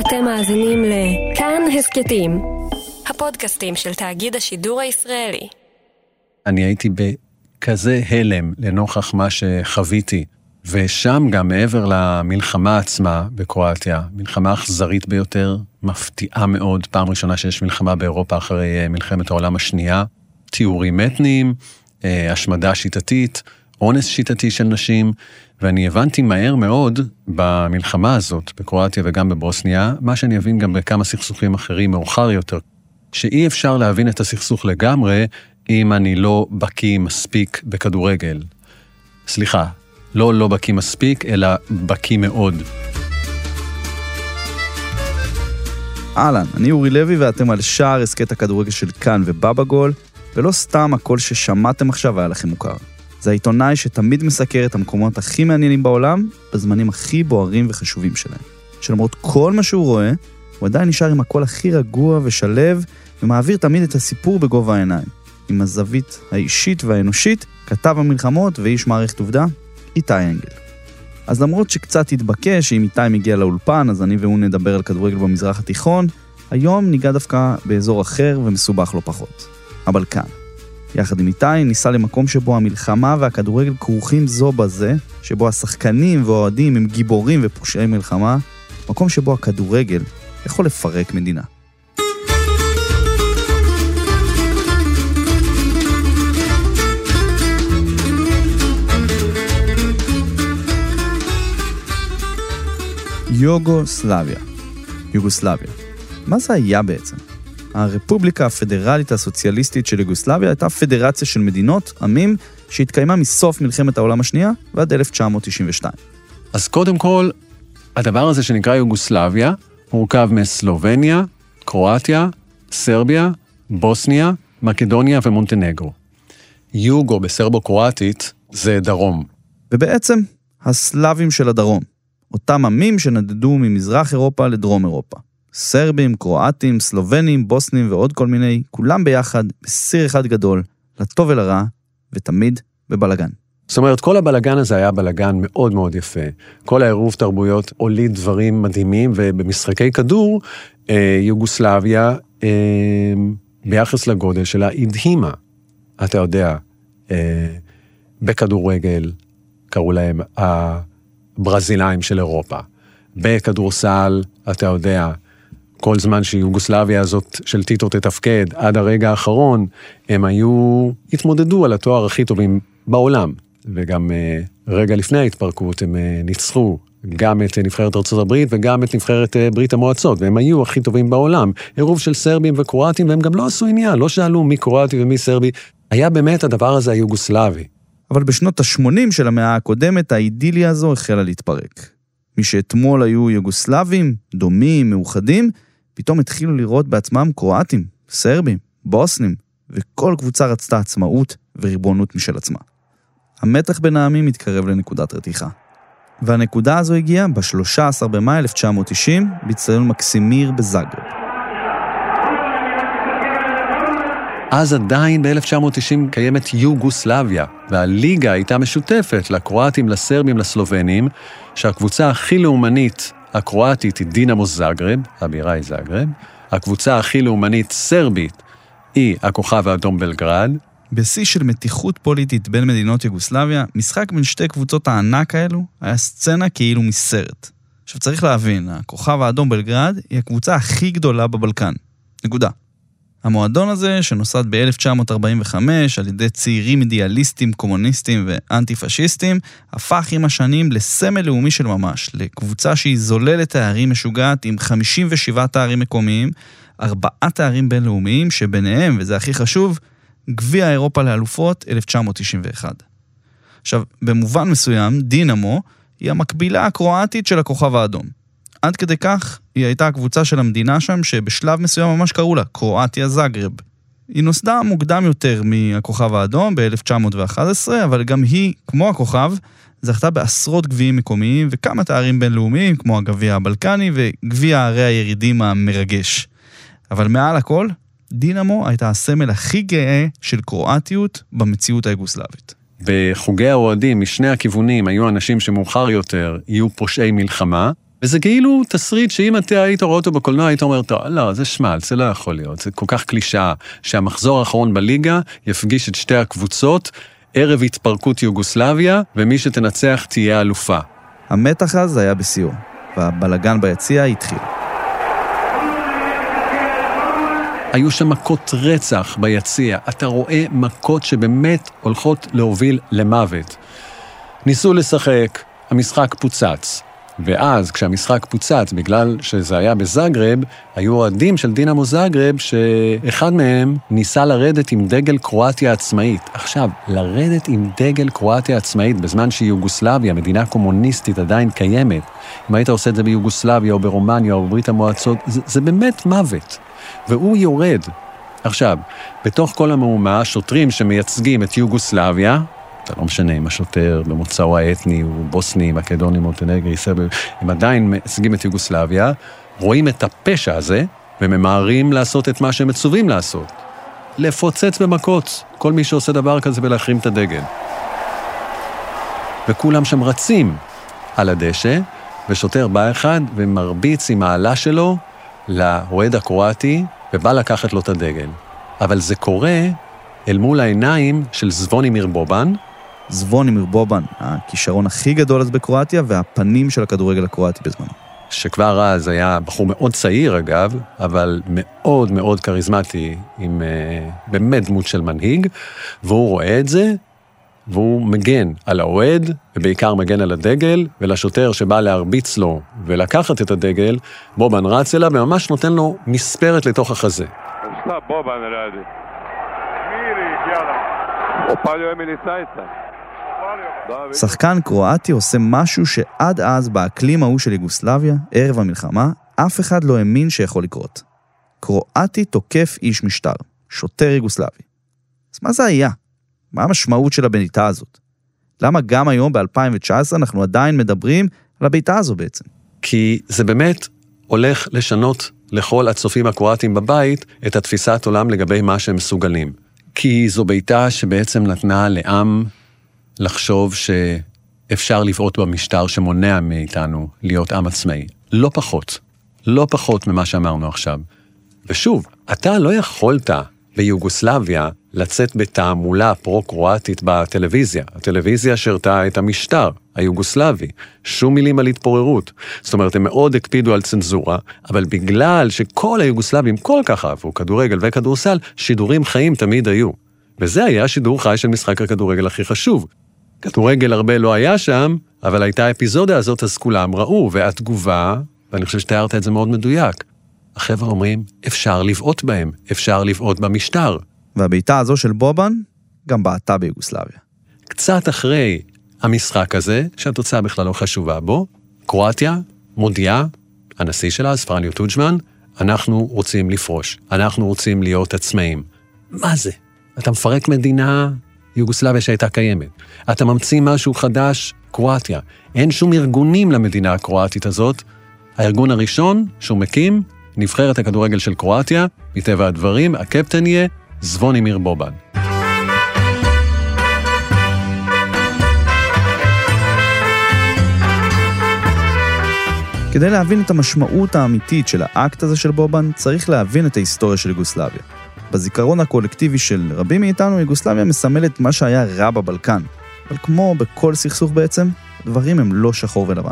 אתם מאזינים לכאן הסכתים, הפודקאסטים של תאגיד השידור הישראלי. אני הייתי בכזה הלם לנוכח מה שחוויתי, ושם גם מעבר למלחמה עצמה בקרואטיה, מלחמה אכזרית ביותר, מפתיעה מאוד, פעם ראשונה שיש מלחמה באירופה אחרי אה, מלחמת העולם השנייה, תיאורים אתניים, אה, השמדה שיטתית, אונס שיטתי של נשים, ואני הבנתי מהר מאוד במלחמה הזאת, בקרואטיה וגם בבוסניה, מה שאני אבין גם בכמה סכסוכים אחרים מאוחר יותר, שאי אפשר להבין את הסכסוך לגמרי אם אני לא בקיא מספיק בכדורגל. סליחה, לא לא בקיא מספיק, אלא בקיא מאוד. אהלן, אני אורי לוי ואתם על שער הסכת הכדורגל של כאן ובבא גול, ולא סתם הקול ששמעתם עכשיו היה לכם מוכר. זה העיתונאי שתמיד מסקר את המקומות הכי מעניינים בעולם, בזמנים הכי בוערים וחשובים שלהם. שלמרות כל מה שהוא רואה, הוא עדיין נשאר עם הקול הכי רגוע ושלב, ומעביר תמיד את הסיפור בגובה העיניים. עם הזווית האישית והאנושית, כתב המלחמות ואיש מערכת עובדה, איתי אנגל. אז למרות שקצת התבקש שאם איתי מגיע לאולפן, אז אני והוא נדבר על כדורגל במזרח התיכון, היום ניגע דווקא באזור אחר ומסובך לא פחות. אבל כאן. יחד עם איתי ניסה למקום שבו המלחמה והכדורגל כרוכים זו בזה, שבו השחקנים והאוהדים הם גיבורים ופושעי מלחמה, מקום שבו הכדורגל יכול לפרק מדינה. יוגוסלביה. יוגוסלביה. מה זה היה בעצם? הרפובליקה הפדרלית הסוציאליסטית של יוגוסלביה הייתה פדרציה של מדינות, עמים, שהתקיימה מסוף מלחמת העולם השנייה ועד 1992. אז קודם כל, הדבר הזה שנקרא יוגוסלביה, מורכב מסלובניה, קרואטיה, סרביה, בוסניה, מקדוניה ומונטנגרו. יוגו בסרבו-קרואטית זה דרום. ובעצם, הסלאבים של הדרום. אותם עמים שנדדו ממזרח אירופה לדרום אירופה. סרבים, קרואטים, סלובנים, בוסנים ועוד כל מיני, כולם ביחד, בסיר אחד גדול, לטוב ולרע, ותמיד בבלגן. זאת אומרת, כל הבלגן הזה היה בלגן מאוד מאוד יפה. כל העירוב תרבויות הוליד דברים מדהימים, ובמשחקי כדור, אה, יוגוסלביה, אה, ביחס לגודל שלה, הדהימה. אתה יודע, אה, בכדורגל, קראו להם הברזילאים של אירופה. בכדורסל, אתה יודע, כל זמן שיוגוסלביה הזאת של טיטו תתפקד עד הרגע האחרון, הם היו, התמודדו על התואר הכי טובים בעולם. וגם אה, רגע לפני ההתפרקות הם אה, ניצחו גם את נבחרת ארה"ב וגם את נבחרת אה, ברית המועצות, והם היו הכי טובים בעולם. עירוב של סרבים וקרואטים, והם גם לא עשו עניין, לא שאלו מי קרואטי ומי סרבי. היה באמת הדבר הזה היוגוסלבי. אבל בשנות ה-80 של המאה הקודמת, האידיליה הזו החלה להתפרק. מי שאתמול היו יוגוסלבים, דומים, מאוחדים, פתאום התחילו לראות בעצמם קרואטים, סרבים, בוסנים, וכל קבוצה רצתה עצמאות וריבונות משל עצמה. המתח בין העמים התקרב לנקודת רתיחה. והנקודה הזו הגיעה ב-13 במאי 1990, באצטדיון מקסימיר בזאגרב. אז עדיין ב-1990 קיימת יוגוסלביה, והליגה הייתה משותפת לקרואטים, לסרבים, לסלובנים, שהקבוצה הכי לאומנית הקרואטית היא דינמו זאגרב, הבירה היא זאגרב, הקבוצה הכי לאומנית סרבית היא הכוכב האדום בלגרד. בשיא של מתיחות פוליטית בין מדינות יוגוסלביה, משחק בין שתי קבוצות הענק האלו היה סצנה כאילו מסרט. עכשיו צריך להבין, הכוכב האדום בלגרד היא הקבוצה הכי גדולה בבלקן. נקודה. המועדון הזה, שנוסד ב-1945 על ידי צעירים אידיאליסטים, קומוניסטים ואנטי-פשיסטים, הפך עם השנים לסמל לאומי של ממש, לקבוצה שהיא זוללת תארים משוגעת עם 57 תארים מקומיים, ארבעה תארים בינלאומיים, שביניהם, וזה הכי חשוב, גביע אירופה לאלופות 1991. עכשיו, במובן מסוים, דינמו היא המקבילה הקרואטית של הכוכב האדום. עד כדי כך, היא הייתה הקבוצה של המדינה שם, שבשלב מסוים ממש קראו לה קרואטיה זאגרב. היא נוסדה מוקדם יותר מהכוכב האדום ב-1911, אבל גם היא, כמו הכוכב, זכתה בעשרות גביעים מקומיים וכמה תארים בינלאומיים, כמו הגביע הבלקני וגביע ערי הירידים המרגש. אבל מעל הכל, דינמו הייתה הסמל הכי גאה של קרואטיות במציאות היוגוסלבית. בחוגי האוהדים משני הכיוונים היו אנשים שמאוחר יותר יהיו פושעי מלחמה, וזה כאילו תסריט שאם אתה היית רואה אותו בקולנוע, היית אומר, טוב, לא, זה שמלץ, זה לא יכול להיות, זה כל כך קלישאה, שהמחזור האחרון בליגה יפגיש את שתי הקבוצות ערב התפרקות יוגוסלביה, ומי שתנצח תהיה אלופה. המתח אז היה בשיאו, והבלגן ביציע התחיל. היו שם מכות רצח ביציע. אתה רואה מכות שבאמת הולכות להוביל למוות. ניסו לשחק, המשחק פוצץ. ואז, כשהמשחק פוצץ, בגלל שזה היה בזאגרב, היו אוהדים של דינמו זאגרב, שאחד מהם ניסה לרדת עם דגל קרואטיה עצמאית. עכשיו, לרדת עם דגל קרואטיה עצמאית בזמן שיוגוסלביה, מדינה קומוניסטית, עדיין קיימת, אם היית עושה את זה ביוגוסלביה או ברומניה או בברית המועצות, זה, זה באמת מוות. והוא יורד. עכשיו, בתוך כל המהומה, שוטרים שמייצגים את יוגוסלביה, זה לא משנה אם השוטר במוצאו האתני הוא בוסני, מקדוני, מונטנגרי, סרבי, הם עדיין מייצגים את יוגוסלביה, רואים את הפשע הזה, וממהרים לעשות את מה שהם מצווים לעשות. לפוצץ במכות, כל מי שעושה דבר כזה ולהחרים את הדגל. וכולם שם רצים על הדשא, ושוטר בא אחד ומרביץ עם האלה שלו לאוהד הקרואטי, ובא לקחת לו את הדגל. אבל זה קורה אל מול העיניים של זבונימיר בובן. זבונימיר בובן, הכישרון הכי גדול אז בקרואטיה, והפנים של הכדורגל הקרואטי בזמנו. שכבר אז היה בחור מאוד צעיר אגב, אבל מאוד מאוד כריזמטי, עם uh, באמת דמות של מנהיג, והוא רואה את זה, והוא מגן על האוהד, ובעיקר מגן על הדגל, ולשוטר שבא להרביץ לו ולקחת את הדגל, בובן רץ אליו וממש נותן לו מספרת לתוך החזה. שחקן קרואטי עושה משהו שעד אז, באקלים ההוא של יוגוסלביה, ערב המלחמה, אף אחד לא האמין שיכול לקרות. קרואטי תוקף איש משטר, שוטר יוגוסלבי. אז מה זה היה? מה המשמעות של הבעיטה הזאת? למה גם היום, ב-2019, אנחנו עדיין מדברים על הבעיטה הזו בעצם? כי זה באמת הולך לשנות לכל הצופים הקרואטים בבית את התפיסת עולם לגבי מה שהם מסוגלים. כי זו בעיטה שבעצם נתנה לעם לחשוב שאפשר לבעוט במשטר שמונע מאיתנו להיות עם עצמאי. לא פחות. לא פחות ממה שאמרנו עכשיו. ושוב, אתה לא יכולת ביוגוסלביה לצאת בתעמולה פרו-קרואטית בטלוויזיה. הטלוויזיה שירתה את המשטר היוגוסלבי, שום מילים על התפוררות. זאת אומרת, הם מאוד הקפידו על צנזורה, אבל בגלל שכל היוגוסלבים כל כך אהבו כדורגל וכדורסל, שידורים חיים תמיד היו. וזה היה שידור חי של משחק הכדורגל הכי חשוב. כדורגל הרבה לא היה שם, אבל הייתה האפיזודה הזאת, אז כולם ראו, והתגובה, ואני חושב שתיארת את זה מאוד מדויק, החבר'ה אומרים, אפשר לבעוט בהם, אפשר לבעוט במשטר. והבעיטה הזו של בובן גם בעטה ביוגוסלביה. קצת אחרי המשחק הזה, שהתוצאה בכלל לא חשובה בו, קרואטיה מודיעה, הנשיא שלה, אז פרניו טוג'מן, אנחנו רוצים לפרוש, אנחנו רוצים להיות עצמאים. מה זה? אתה מפרק מדינה, יוגוסלביה שהייתה קיימת. אתה ממציא משהו חדש, קרואטיה. אין שום ארגונים למדינה הקרואטית הזאת. הארגון הראשון שהוא מקים, נבחרת הכדורגל של קרואטיה, מטבע הדברים, הקפטן יהיה זבונימיר בובן. כדי להבין את המשמעות האמיתית של האקט הזה של בובן, צריך להבין את ההיסטוריה של יוגוסלביה. בזיכרון הקולקטיבי של רבים מאיתנו, יוגוסלביה מסמלת מה שהיה רע בבלקן. אבל כמו בכל סכסוך בעצם, דברים הם לא שחור ולבן.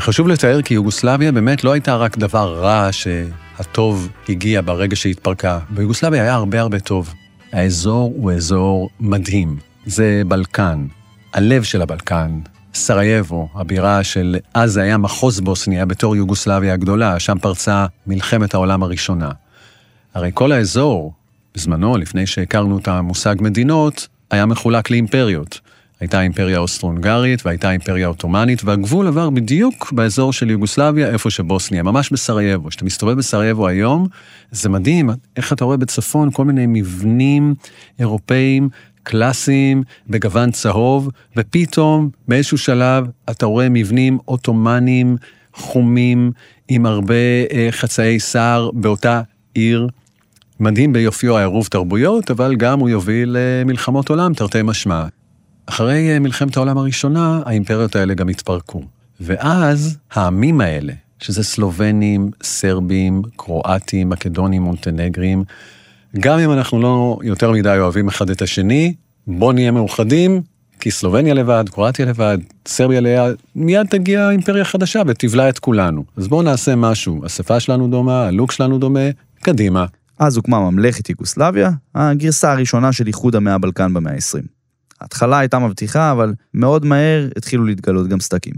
חשוב לתאר כי יוגוסלביה באמת לא הייתה רק דבר רע שהטוב הגיע ברגע שהתפרקה. ביוגוסלביה היה הרבה הרבה טוב. האזור הוא אזור מדהים. זה בלקן, הלב של הבלקן, סרייבו, הבירה של אז זה היה מחוז בוסניה בתור יוגוסלביה הגדולה, שם פרצה מלחמת העולם הראשונה. הרי כל האזור, בזמנו, לפני שהכרנו את המושג מדינות, היה מחולק לאימפריות. הייתה אימפריה אוסטרו-הונגרית והייתה אימפריה עות'מאנית, והגבול עבר בדיוק באזור של יוגוסלביה, איפה שבוסניה, ממש בסרייבו. כשאתה מסתובב בסרייבו היום, זה מדהים איך אתה רואה בצפון כל מיני מבנים אירופאים קלאסיים בגוון צהוב, ופתאום באיזשהו שלב אתה רואה מבנים עות'מאנים חומים עם הרבה אה, חצאי שר באותה עיר. מדהים ביופיו העירוב תרבויות, אבל גם הוא יוביל למלחמות עולם, תרתי משמע. אחרי מלחמת העולם הראשונה, האימפריות האלה גם התפרקו. ואז העמים האלה, שזה סלובנים, סרבים, קרואטים, מקדונים, מונטנגרים. גם אם אנחנו לא יותר מדי אוהבים אחד את השני, בוא נהיה מאוחדים, כי סלובניה לבד, קרואטיה לבד, סרביה ליד, מיד תגיע אימפריה חדשה ותבלע את כולנו. אז בואו נעשה משהו, השפה שלנו דומה, הלוק שלנו דומה, קדימה. אז הוקמה ממלכת יוגוסלביה, הגרסה הראשונה של איחוד המאה הבלקן במאה ה-20. ההתחלה הייתה מבטיחה, אבל מאוד מהר התחילו להתגלות גם סדקים.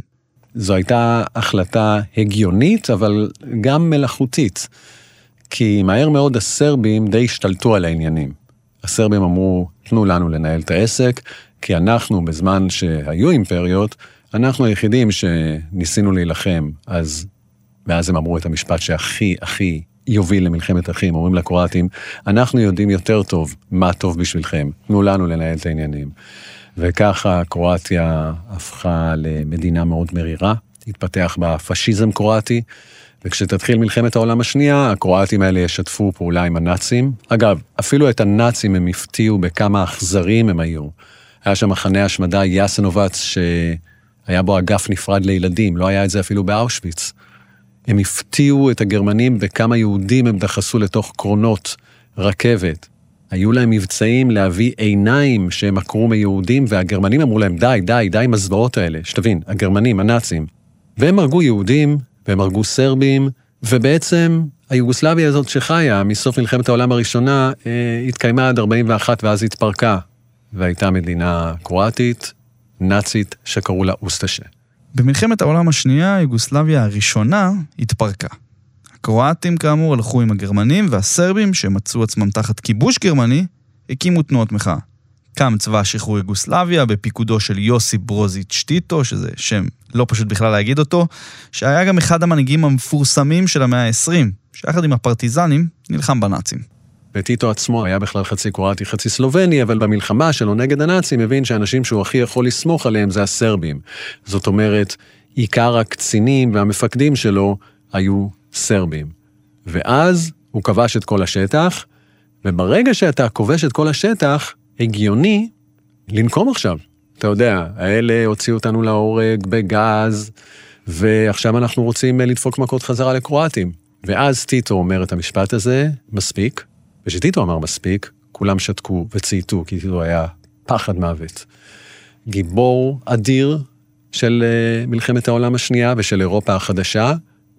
זו הייתה החלטה הגיונית, אבל גם מלאכותית. כי מהר מאוד הסרבים די השתלטו על העניינים. הסרבים אמרו, תנו לנו לנהל את העסק, כי אנחנו, בזמן שהיו אימפריות, אנחנו היחידים שניסינו להילחם, אז... ואז הם אמרו את המשפט שהכי הכי יוביל למלחמת אחים, אומרים לקרואטים, אנחנו יודעים יותר טוב מה טוב בשבילכם, תנו לנו לנהל את העניינים. וככה קרואטיה הפכה למדינה מאוד מרירה, התפתח בה פשיזם קרואטי, וכשתתחיל מלחמת העולם השנייה, הקרואטים האלה ישתפו פעולה עם הנאצים. אגב, אפילו את הנאצים הם הפתיעו בכמה אכזרים הם היו. היה שם מחנה השמדה יאסנובץ, שהיה בו אגף נפרד לילדים, לא היה את זה אפילו באושוויץ. הם הפתיעו את הגרמנים בכמה יהודים הם דחסו לתוך קרונות רכבת. היו להם מבצעים להביא עיניים שהם עקרו מיהודים, והגרמנים אמרו להם, די, די, די עם הזוועות האלה. שתבין, הגרמנים, הנאצים. והם הרגו יהודים, והם הרגו סרבים, ובעצם היוגוסלביה הזאת שחיה מסוף מלחמת העולם הראשונה, אה, התקיימה עד 41 ואז התפרקה, והייתה מדינה קרואטית, נאצית, שקראו לה אוסטשה. במלחמת העולם השנייה, יוגוסלביה הראשונה התפרקה. הקרואטים כאמור הלכו עם הגרמנים, והסרבים, שמצאו עצמם תחת כיבוש גרמני, הקימו תנועות מחאה. קם צבא שחרור יוגוסלביה בפיקודו של יוסי ברוזיץ' טיטו, שזה שם לא פשוט בכלל להגיד אותו, שהיה גם אחד המנהיגים המפורסמים של המאה ה-20, שיחד עם הפרטיזנים נלחם בנאצים. וטיטו עצמו היה בכלל חצי קרואטי, חצי סלובני, אבל במלחמה שלו נגד הנאצים הבין שהאנשים שהוא הכי יכול לסמוך עליהם זה הסרבים. זאת אומרת, עיקר הקצינים והמפקדים שלו היו סרבים. ואז הוא כבש את כל השטח, וברגע שאתה כובש את כל השטח, הגיוני לנקום עכשיו. אתה יודע, האלה הוציאו אותנו להורג בגז, ועכשיו אנחנו רוצים לדפוק מכות חזרה לקרואטים. ואז טיטו אומר את המשפט הזה, מספיק, וכשטיטו אמר מספיק, כולם שתקו וצייתו, כי טיטו היה פחד מוות. גיבור אדיר של אה, מלחמת העולם השנייה ושל אירופה החדשה,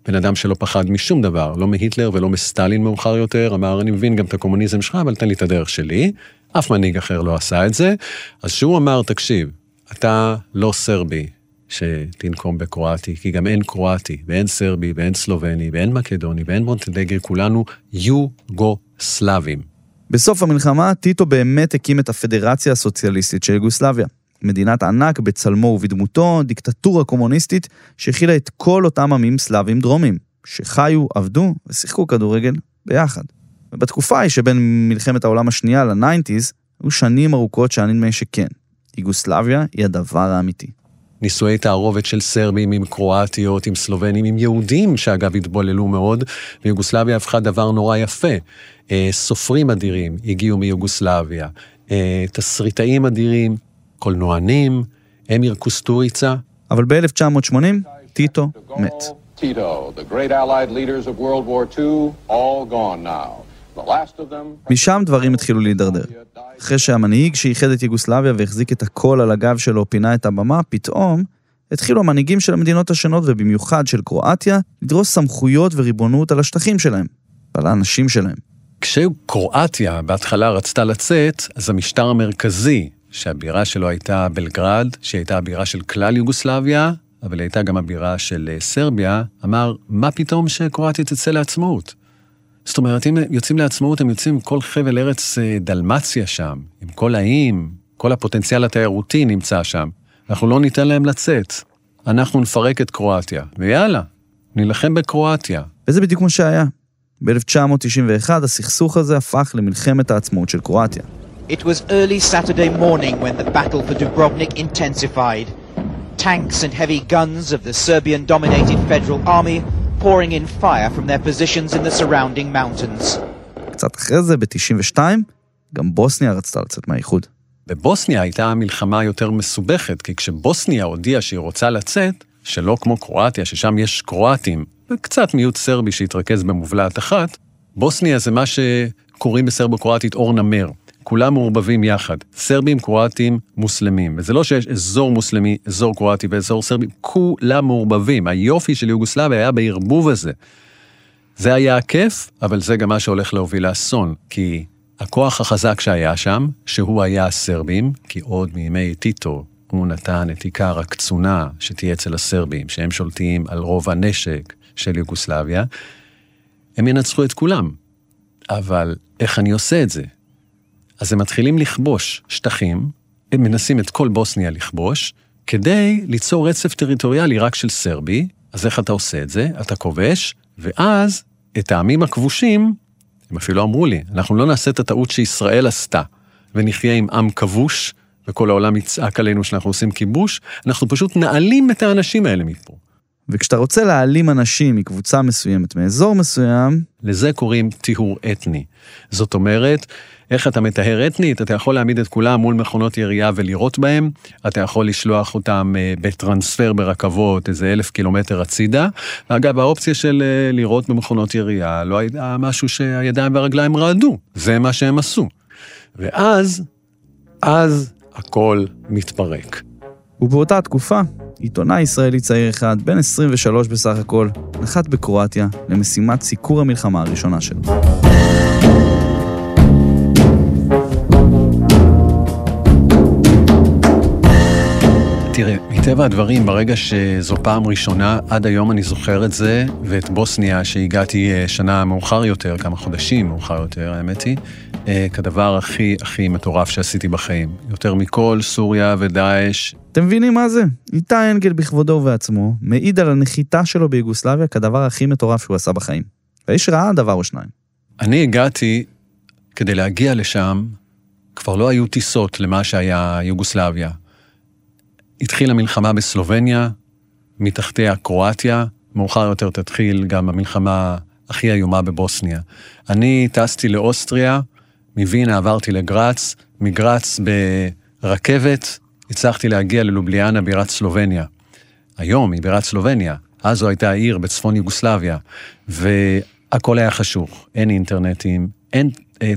בן אדם שלא פחד משום דבר, לא מהיטלר ולא מסטלין מאוחר יותר, אמר, אני מבין גם את הקומוניזם שלך, אבל תן לי את הדרך שלי. אף מנהיג אחר לא עשה את זה. אז שהוא אמר, תקשיב, אתה לא סרבי שתנקום בקרואטי, כי גם אין קרואטי, ואין סרבי, ואין סלובני, ואין מקדוני, ואין מונטנגר, כולנו יוגוסלבים. בסוף המלחמה, טיטו באמת הקים את הפדרציה הסוציאליסטית של יוגוסלביה. מדינת ענק בצלמו ובדמותו, דיקטטורה קומוניסטית שהכילה את כל אותם עמים סלאבים דרומים, שחיו, עבדו ושיחקו כדורגל ביחד. ובתקופה היא שבין מלחמת העולם השנייה ל nineties, היו שנים ארוכות שהיה נדמה שכן, יוגוסלביה היא הדבר האמיתי. נישואי תערובת של סרבים עם קרואטיות, עם סלובנים, עם יהודים, שאגב התבוללו מאוד, ויוגוסלביה הפכה דבר נורא יפה. אה, סופרים אדירים הגיעו מיוגוסלביה, אה, תסריטאים אדירים, קולנוענים, אמיר קוסטוריצה. אבל ב-1980, טיטו מת. משם דברים התחילו להידרדר. אחרי שהמנהיג שאיחד את יוגוסלביה והחזיק את הכל על הגב שלו פינה את הבמה, פתאום התחילו המנהיגים של המדינות השונות, ובמיוחד של קרואטיה, לדרוס סמכויות וריבונות על השטחים שלהם, ועל האנשים שלהם. כשקרואטיה בהתחלה רצתה לצאת, אז המשטר המרכזי, שהבירה שלו הייתה בלגרד, שהייתה הבירה של כלל יוגוסלביה, אבל היא הייתה גם הבירה של אה, סרביה, אמר, מה פתאום שקרואטיה תצא לעצמאות? זאת אומרת, אם יוצאים לעצמאות, הם יוצאים עם כל חבל ארץ אה, דלמציה שם, עם כל האיים, כל הפוטנציאל התיירותי נמצא שם. אנחנו לא ניתן להם לצאת. אנחנו נפרק את קרואטיה, ויאללה, נילחם בקרואטיה. וזה בדיוק מה שהיה. ב-1991 הסכסוך הזה הפך למלחמת העצמאות של קרואטיה. It was early Saturday morning when the battle for Dubrovnik intensified. Tanks and heavy guns of the Serbian-dominated Federal Army pouring in fire from their positions in the surrounding mountains. קצת אחרי זה, ב-92, גם בוסניה רצתה לצאת מהאיחוד. בבוסניה הייתה מלחמה יותר מסובכת, כי כשבוסניה הודיעה שהיא רוצה לצאת, שלא כמו קרואטיה, ששם יש קרואטים וקצת מיעוט סרבי שהתרכז במובלעת אחת. בוסניה זה מה שקוראים בסרבו-קרואטית אור נמר. כולם מעורבבים יחד, סרבים, קרואטים, מוסלמים. וזה לא שיש אזור מוסלמי, אזור קרואטי ואזור סרבי, כולם מעורבבים. היופי של יוגוסלביה היה בערבוב הזה. זה היה הכיף, אבל זה גם מה שהולך להוביל לאסון, כי הכוח החזק שהיה שם, שהוא היה הסרבים, כי עוד מימי טיטו הוא נתן את עיקר הקצונה שתהיה אצל הסרבים, שהם שולטים על רוב הנשק של יוגוסלביה, הם ינצחו את כולם. אבל איך אני עושה את זה? אז הם מתחילים לכבוש שטחים, הם מנסים את כל בוסניה לכבוש, כדי ליצור רצף טריטוריאלי רק של סרבי, אז איך אתה עושה את זה? אתה כובש, ואז את העמים הכבושים, הם אפילו אמרו לי, אנחנו לא נעשה את הטעות שישראל עשתה, ונחיה עם עם כבוש, וכל העולם יצעק עלינו שאנחנו עושים כיבוש, אנחנו פשוט נעלים את האנשים האלה מפה. וכשאתה רוצה להעלים אנשים מקבוצה מסוימת, מאזור מסוים... לזה קוראים טיהור אתני. זאת אומרת, איך אתה מטהר אתנית? אתה יכול להעמיד את כולם מול מכונות ירייה ולירות בהם, אתה יכול לשלוח אותם אה, בטרנספר ברכבות איזה אלף קילומטר הצידה. ואגב, האופציה של אה, לירות במכונות ירייה לא הייתה משהו שהידיים והרגליים רעדו, זה מה שהם עשו. ואז, אז הכל מתפרק. ובאותה תקופה, עיתונאי ישראלי צעיר אחד, בן 23 בסך הכל, נחת בקרואטיה למשימת סיקור המלחמה הראשונה שלו. תראה, מטבע הדברים, ברגע שזו פעם ראשונה, עד היום אני זוכר את זה, ואת בוסניה, שהגעתי אה, שנה מאוחר יותר, כמה חודשים מאוחר יותר, האמת היא, אה, כדבר הכי הכי מטורף שעשיתי בחיים. יותר מכל, סוריה ודאעש. אתם מבינים מה זה? איתי אנגל בכבודו ובעצמו, מעיד על הנחיתה שלו ביוגוסלביה כדבר הכי מטורף שהוא עשה בחיים. והאיש ראה דבר או שניים. אני הגעתי, כדי להגיע לשם, כבר לא היו טיסות למה שהיה יוגוסלביה. התחילה מלחמה בסלובניה, מתחתיה קרואטיה, מאוחר יותר תתחיל גם המלחמה הכי איומה בבוסניה. אני טסתי לאוסטריה, מווינה עברתי לגרץ, מגרץ ברכבת הצלחתי להגיע ללובליאנה, בירת סלובניה. היום היא בירת סלובניה, אז זו הייתה עיר בצפון יוגוסלביה, והכל היה חשוך, אין אינטרנטים, אין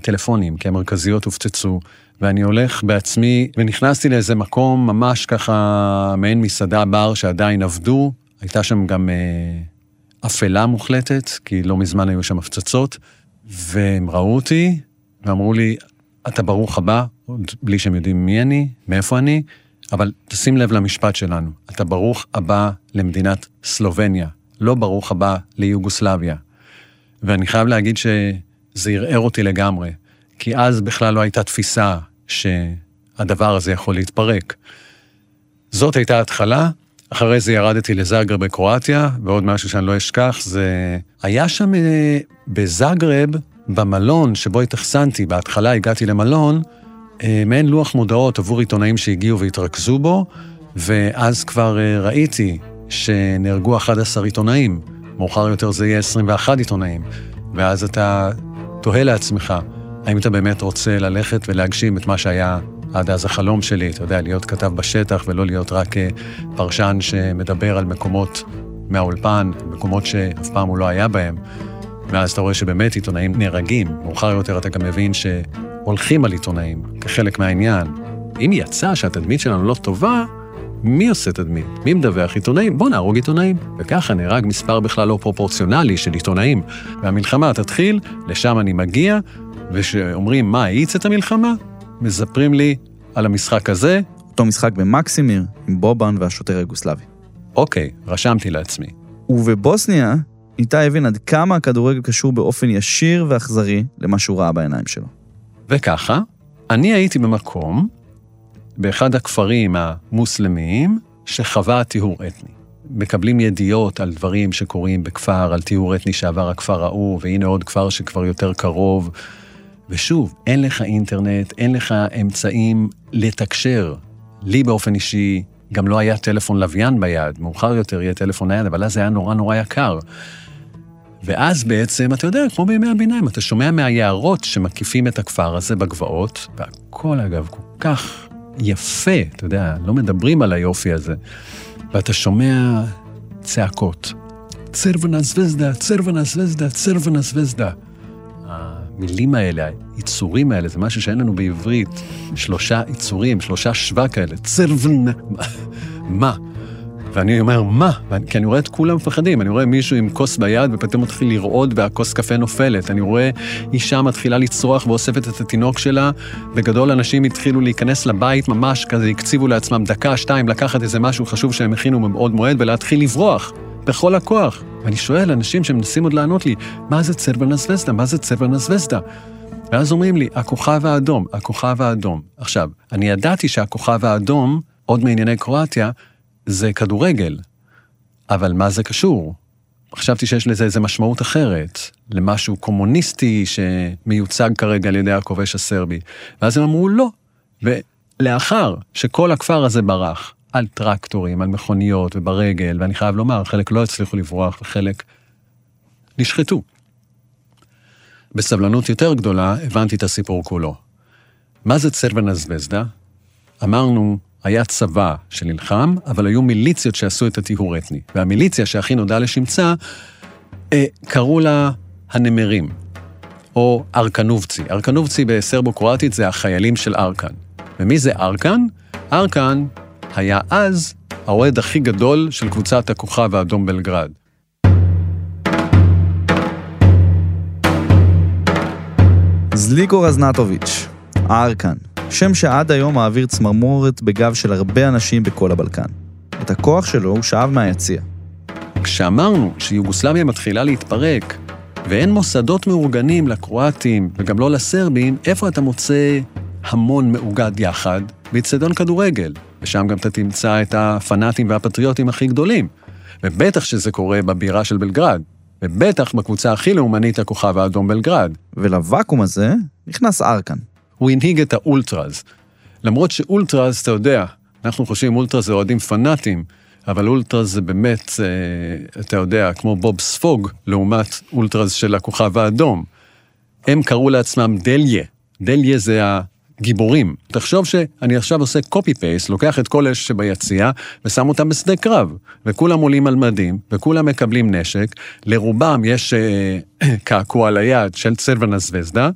טלפונים, כי המרכזיות הופצצו, ואני הולך בעצמי, ונכנסתי לאיזה מקום ממש ככה, מעין מסעדה בר שעדיין עבדו, הייתה שם גם אה, אפלה מוחלטת, כי לא מזמן היו שם הפצצות, והם ראו אותי, ואמרו לי, אתה ברוך הבא, עוד בלי שהם יודעים מי אני, מאיפה אני, אבל תשים לב למשפט שלנו, אתה ברוך הבא למדינת סלובניה, לא ברוך הבא ליוגוסלביה. ואני חייב להגיד שזה ערער אותי לגמרי, כי אז בכלל לא הייתה תפיסה שהדבר הזה יכול להתפרק. זאת הייתה התחלה, אחרי זה ירדתי לזאגרב בקרואטיה, ועוד משהו שאני לא אשכח, זה... היה שם אה, בזאגרב, במלון שבו התאכסנתי, בהתחלה הגעתי למלון, אה, מעין לוח מודעות עבור עיתונאים שהגיעו והתרכזו בו, ואז כבר אה, ראיתי שנהרגו 11 עיתונאים, מאוחר יותר זה יהיה 21 עיתונאים, ואז אתה תוהה לעצמך, האם אתה באמת רוצה ללכת ולהגשים את מה שהיה עד אז החלום שלי, אתה יודע, להיות כתב בשטח ולא להיות רק אה, פרשן שמדבר על מקומות מהאולפן, מקומות שאף פעם הוא לא היה בהם. ואז אתה רואה שבאמת עיתונאים נהרגים. מאוחר יותר אתה גם מבין שהולכים על עיתונאים כחלק מהעניין. אם יצא שהתדמית שלנו לא טובה, מי עושה תדמית? מי מדווח? עיתונאים? בוא נהרוג עיתונאים. וככה נהרג מספר בכלל לא פרופורציונלי של עיתונאים. והמלחמה תתחיל, לשם אני מגיע, וכשאומרים מה האיץ את המלחמה, מספרים לי על המשחק הזה. אותו משחק במקסימיר, עם בובן והשוטר היוגוסלבי. אוקיי, רשמתי לעצמי. ובבוסניה, איתי הבין עד כמה הכדורגל קשור באופן ישיר ואכזרי למה שהוא ראה בעיניים שלו. וככה, אני הייתי במקום, באחד הכפרים המוסלמיים, שחווה טיהור אתני. מקבלים ידיעות על דברים שקורים בכפר, על טיהור אתני שעבר הכפר ההוא, והנה עוד כפר שכבר יותר קרוב. ושוב, אין לך אינטרנט, אין לך אמצעים לתקשר. לי באופן אישי גם לא היה טלפון לוויין ביד, מאוחר יותר יהיה טלפון נייד, אבל אז היה נורא נורא יקר. ואז בעצם, אתה יודע, כמו בימי הביניים, אתה שומע מהיערות שמקיפים את הכפר הזה בגבעות, והכל אגב כל כך יפה, אתה יודע, לא מדברים על היופי הזה, ואתה שומע צעקות, צרבנה זווזדה, צרבנה זווזדה, צרבנה זווזדה. המילים האלה, היצורים האלה, זה משהו שאין לנו בעברית. שלושה יצורים, שלושה שווה כאלה, צרבנה, מה? ואני אומר, מה? כי אני רואה את כולם מפחדים, אני רואה מישהו עם כוס ביד ופתאום מתחיל לרעוד והכוס קפה נופלת. אני רואה אישה מתחילה לצרוח ואוספת את התינוק שלה. בגדול אנשים התחילו להיכנס לבית ממש כזה, הקציבו לעצמם דקה, שתיים, לקחת איזה משהו חשוב שהם הכינו מבעוד מועד ולהתחיל לברוח. בכל הכוח. ואני שואל אנשים שמנסים עוד לענות לי, מה זה צרבנה זווזדה? מה זה צרבנה זווזדה? ואז אומרים לי, הכוכב האדום, הכוכב האדום. עכשיו, אני ידעתי שהכוכב האדום, עוד מענייני קרואטיה, זה כדורגל. אבל מה זה קשור? חשבתי שיש לזה איזו משמעות אחרת, למשהו קומוניסטי שמיוצג כרגע על ידי הכובש הסרבי. ואז הם אמרו לא. ולאחר שכל הכפר הזה ברח, על טרקטורים, על מכוניות וברגל, ואני חייב לומר, חלק לא הצליחו לברוח וחלק נשחטו. בסבלנות יותר גדולה הבנתי את הסיפור כולו. מה זה צרבנה זווזדה? אמרנו, היה צבא שנלחם, אבל היו מיליציות שעשו את הטיהור אתני. והמיליציה שהכי נודעה לשמצה, אה, קראו לה הנמרים, או ארקנובצי. ארקנובצי בסרבו-קרואטית זה החיילים של ארקן. ומי זה ארקן? ארקן היה אז האוהד הכי גדול של קבוצת הכוכב האדום בלגרד. זליגו רזנטוביץ', ארקן, שם שעד היום מעביר צמרמורת בגב של הרבה אנשים בכל הבלקן. את הכוח שלו הוא שאב מהיציע. כשאמרנו שיוגוסלביה מתחילה להתפרק, ואין מוסדות מאורגנים לקרואטים וגם לא לסרבים, איפה אתה מוצא המון מאוגד יחד? באצטדיון כדורגל. ושם גם אתה תמצא את הפנאטים והפטריוטים הכי גדולים. ובטח שזה קורה בבירה של בלגרד. ובטח בקבוצה הכי לאומנית, הכוכב האדום בלגרד. ולוואקום הזה נכנס ארקן. הוא הנהיג את האולטראז. למרות שאולטראז, אתה יודע, אנחנו חושבים אולטראז זה אוהדים פנאטים, אבל אולטראז זה באמת, אה, אתה יודע, כמו בוב ספוג, לעומת אולטראז של הכוכב האדום. הם קראו לעצמם דליה. דליה זה גיבורים. תחשוב שאני עכשיו עושה פייסט, לוקח את כל אלה שביציע ושם אותם בשדה קרב, וכולם עולים על מדים, וכולם מקבלים נשק, לרובם יש אה, קעקוע על היד של צלבנה זווזדה,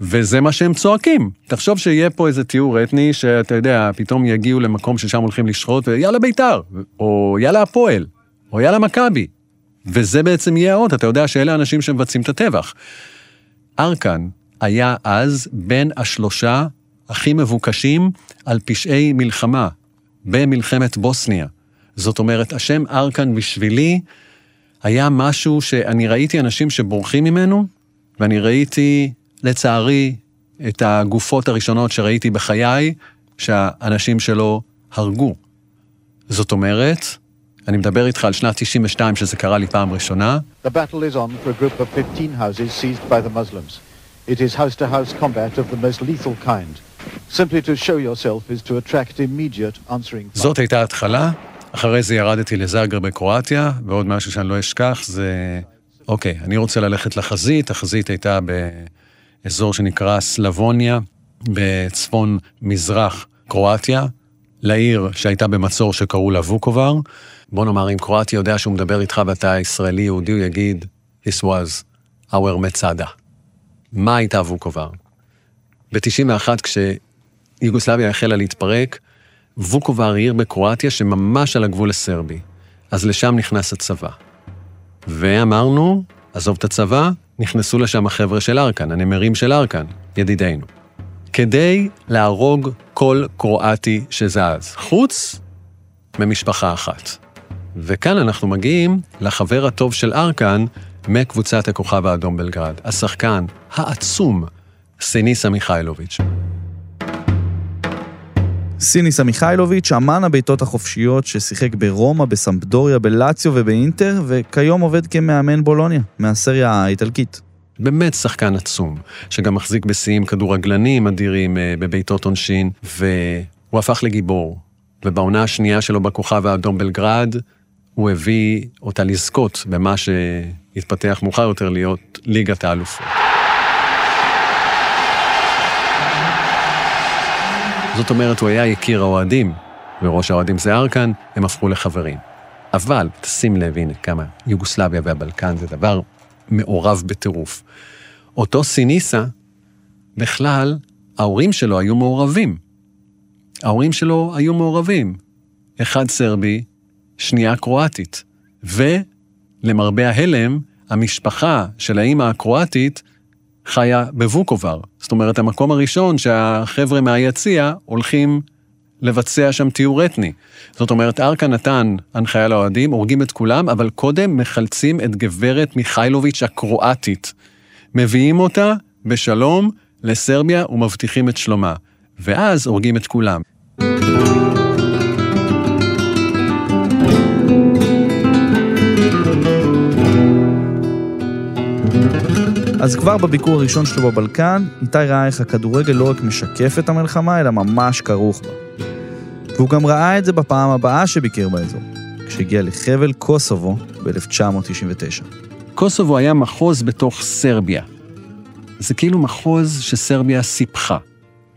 וזה מה שהם צועקים. תחשוב שיהיה פה איזה תיאור אתני, שאתה יודע, פתאום יגיעו למקום ששם הולכים לשחוט, ויאללה בית"ר, או יאללה הפועל, או יאללה מכבי. וזה בעצם יהיה האות, אתה יודע שאלה האנשים שמבצעים את הטבח. ארקן היה אז בין השלושה הכי מבוקשים על פשעי מלחמה במלחמת בוסניה. זאת אומרת, השם ארקן בשבילי היה משהו שאני ראיתי אנשים שבורחים ממנו, ואני ראיתי, לצערי, את הגופות הראשונות שראיתי בחיי, שהאנשים שלו הרגו. זאת אומרת, אני מדבר איתך על שנת 92, שזה קרה לי פעם ראשונה. The battle is on for a group of 15 houses seized by the Muslims. It is house-to-house combat of the most lethal kind. Simply to show yourself is to attract immediate answering... זאת הייתה התחלה, אחרי זה ירדתי לזאגר בקרואטיה, ועוד משהו שאני לא אשכח זה... אוקיי, אני רוצה ללכת לחזית, החזית הייתה באזור שנקרא סלבוניה, בצפון מזרח קרואטיה, לעיר שהייתה במצור שקראו לה ווקובר. בוא נאמר, אם קרואטיה יודע שהוא מדבר איתך ואתה ישראלי יהודי, הוא יגיד, This was our מצדה. מה הייתה ווקובר? ב-91, כשיוגוסלביה החלה להתפרק, ווקובר היא עיר בקרואטיה שממש על הגבול הסרבי. אז לשם נכנס הצבא. ואמרנו, עזוב את הצבא, נכנסו לשם החבר'ה של ארקן, הנמרים של ארקן, ידידינו. כדי להרוג כל קרואטי שזז, חוץ ממשפחה אחת. וכאן אנחנו מגיעים לחבר הטוב של ארקן, מקבוצת הכוכב האדום בלגרד, השחקן העצום, סיניסה מיכאילוביץ'. סיניסה מיכאילוביץ', אמן הבעיטות החופשיות ששיחק ברומא, בסמפדוריה, בלאציו ובאינטר, וכיום עובד כמאמן בולוניה, מהסריה האיטלקית. באמת שחקן עצום, שגם מחזיק בשיאים כדורגלנים אדירים אה, בבעיטות עונשין, והוא הפך לגיבור. ובעונה השנייה שלו בכוכב האדום בלגרד, הוא הביא אותה לזכות במה שהתפתח מאוחר יותר להיות ליגת האלופות. זאת אומרת, הוא היה יקיר האוהדים, וראש האוהדים זה ארקן, הם הפכו לחברים. אבל תשים לב, הנה, כמה יוגוסלביה והבלקן זה דבר מעורב בטירוף. אותו סיניסה, בכלל, ההורים שלו היו מעורבים. ההורים שלו היו מעורבים. אחד סרבי, שנייה קרואטית. ולמרבה ההלם, המשפחה של האימא הקרואטית חיה בווקובר. זאת אומרת, המקום הראשון שהחבר'ה מהיציע הולכים לבצע שם טיור אתני. זאת אומרת, ארקה נתן הנחיה לאוהדים, הורגים את כולם, אבל קודם מחלצים את גברת מיכאילוביץ' הקרואטית. מביאים אותה בשלום לסרביה ומבטיחים את שלומה. ואז הורגים את כולם. אז כבר בביקור הראשון שלו בבלקן, איתי ראה איך הכדורגל לא רק משקף את המלחמה, אלא ממש כרוך בה. והוא גם ראה את זה בפעם הבאה שביקר באזור, כשהגיע לחבל קוסובו ב-1999. קוסובו היה מחוז בתוך סרביה. זה כאילו מחוז שסרביה סיפחה.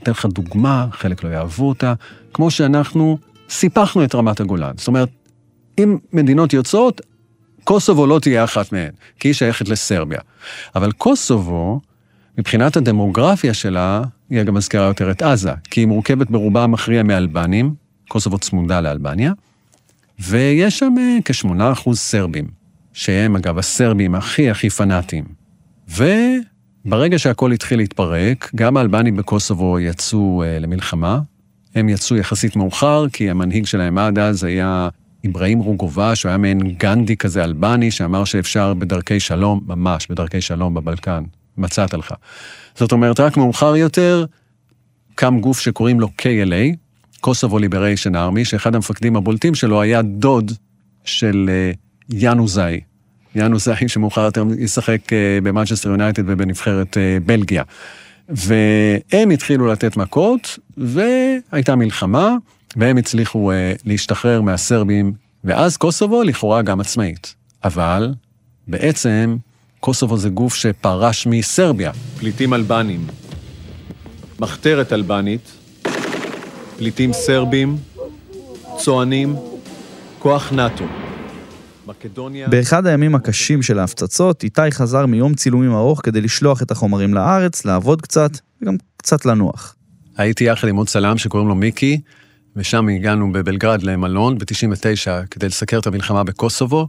אתן לך דוגמה, חלק לא יאהבו אותה, כמו שאנחנו סיפחנו את רמת הגולן. זאת אומרת, אם מדינות יוצאות, קוסובו לא תהיה אחת מהן, כי היא שייכת לסרביה. אבל קוסובו, מבחינת הדמוגרפיה שלה, היא גם מזכירה יותר את עזה, כי היא מורכבת ברובה המכריע מאלבנים, קוסובו צמודה לאלבניה, ויש שם אה, כשמונה אחוז סרבים, שהם אגב הסרבים הכי הכי פנאטיים. וברגע שהכל התחיל להתפרק, גם האלבנים בקוסובו יצאו uh, למלחמה. הם יצאו יחסית מאוחר, כי המנהיג שלהם עד אז היה אברהים רוגובה, שהוא היה מעין גנדי כזה אלבני, שאמר שאפשר בדרכי שלום, ממש בדרכי שלום בבלקן. מצאת לך. זאת אומרת, רק מאוחר יותר קם גוף שקוראים לו KLA, קוסובו ליבריישן ארמי, שאחד המפקדים הבולטים שלו היה דוד של uh, יאנו זאי. יאנו זאי שמאוחר יותר ישחק uh, במנצ'סטר יונייטד ובנבחרת uh, בלגיה. והם התחילו לתת מכות, והייתה מלחמה, והם הצליחו uh, להשתחרר מהסרבים, ואז קוסובו לכאורה גם עצמאית. אבל בעצם קוסובו זה גוף שפרש מסרביה. פליטים אלבנים, מחתרת אלבנית, פליטים סרבים, צוענים, כוח נאט"ו. מקדוניה... באחד הימים הקשים של ההפצצות, איתי חזר מיום צילומים ארוך כדי לשלוח את החומרים לארץ, לעבוד קצת, וגם קצת לנוח. הייתי יחד עם עוד צלם שקוראים לו מיקי, ושם הגענו בבלגרד למלון ב-99 כדי לסקר את המלחמה בקוסובו.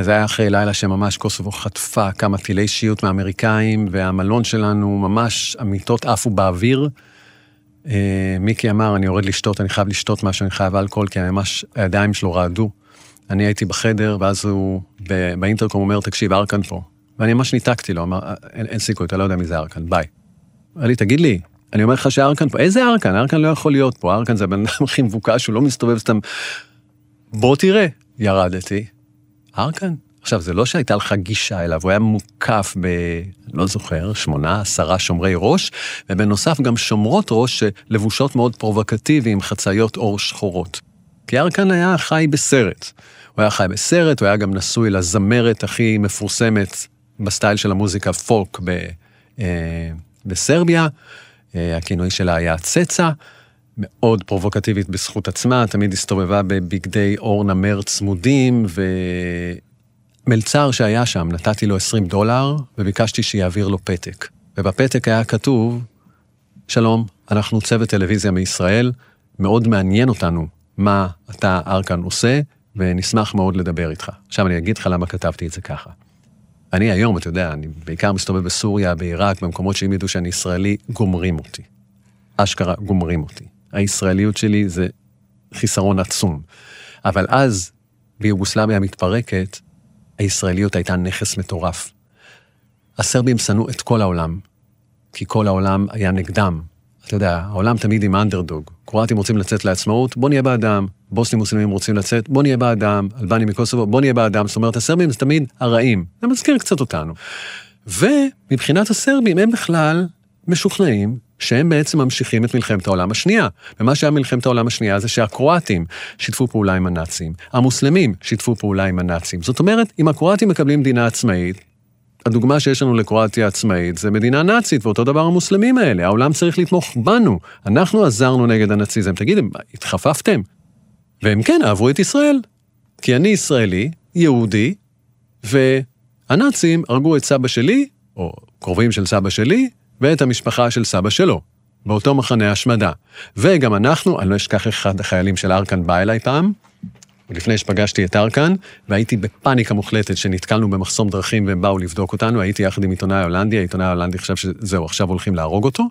זה היה אחרי לילה שממש קוסובו חטפה כמה טילי שיעוט מהאמריקאים, והמלון שלנו ממש, המיטות עפו באוויר. אה, מיקי אמר, אני יורד לשתות, אני חייב לשתות משהו, אני חייב אלכוהול, כי ממש הידיים שלו רעדו. אני הייתי בחדר, ואז הוא באינטרקום אומר, תקשיב, ארקן פה. ואני ממש ניתקתי לו, אמר, אין, אין סיכוי, אתה לא יודע מי זה ארקן, ביי. אמר לי, תגיד לי, אני אומר לך שארקן פה, איזה ארקן? ארקן לא יכול להיות פה, ארקן זה הבן אדם הכי מבוקש, הוא לא מסתובב סתם. בוא תראה, ירדתי. ארקן? עכשיו, זה לא שהייתה לך גישה אליו, הוא היה מוקף ב... לא זוכר, שמונה, עשרה שומרי ראש, ובנוסף גם שומרות ראש שלבושות מאוד פרובוקטיבי עם חצאיות עור שחורות. כי ארקן היה חי בסרט. הוא היה חי בסרט, הוא היה גם נשוי לזמרת הכי מפורסמת בסטייל של המוזיקה פולק ב, אה, בסרביה. אה, הכינוי שלה היה צצה, מאוד פרובוקטיבית בזכות עצמה, תמיד הסתובבה בבגדי אור נמר צמודים, ומלצר שהיה שם, נתתי לו 20 דולר, וביקשתי שיעביר לו פתק. ובפתק היה כתוב, שלום, אנחנו צוות טלוויזיה מישראל, מאוד מעניין אותנו מה אתה, ארקן, עושה, ונשמח מאוד לדבר איתך. עכשיו אני אגיד לך למה כתבתי את זה ככה. אני היום, אתה יודע, אני בעיקר מסתובב בסוריה, בעיראק, במקומות שאם ידעו שאני ישראלי, גומרים אותי. אשכרה גומרים אותי. הישראליות שלי זה חיסרון עצום. אבל אז, ביוגוסלביה המתפרקת, הישראליות הייתה נכס מטורף. הסרבים שנאו את כל העולם, כי כל העולם היה נגדם. אתה יודע, העולם תמיד עם אנדרדוג. קרואטים רוצים לצאת לעצמאות, בוא נהיה בעדם. בוסנים מוסלמים רוצים לצאת, בוא נהיה בעדם. אלבנים מקוסובו, בוא נהיה בעדם. זאת אומרת, הסרבים זה תמיד הרעים. זה מזכיר קצת אותנו. ומבחינת הסרבים, הם בכלל משוכנעים שהם בעצם ממשיכים את מלחמת העולם השנייה. ומה שהיה מלחמת העולם השנייה זה שהקרואטים שיתפו פעולה עם הנאצים, המוסלמים שיתפו פעולה עם הנאצים. זאת אומרת, אם הקרואטים מקבלים מדינה עצמאית, הדוגמה שיש לנו לקרואטיה עצמאית זה מדינה נאצית, ואותו דבר המוסלמים האלה, העולם צריך לתמוך בנו. אנחנו עזרנו נגד הנאציזם. תגידו, התחפפתם? והם כן אהבו את ישראל. כי אני ישראלי, יהודי, והנאצים הרגו את סבא שלי, או קרובים של סבא שלי, ואת המשפחה של סבא שלו, באותו מחנה השמדה. וגם אנחנו, אני לא אשכח אחד החיילים של ארקן בא אליי פעם, לפני שפגשתי את ארקן, והייתי בפאניקה מוחלטת שנתקלנו במחסום דרכים והם באו לבדוק אותנו, הייתי יחד עם עיתונאי הולנדי, העיתונאי ההולנדי חשב שזהו, עכשיו הולכים להרוג אותו,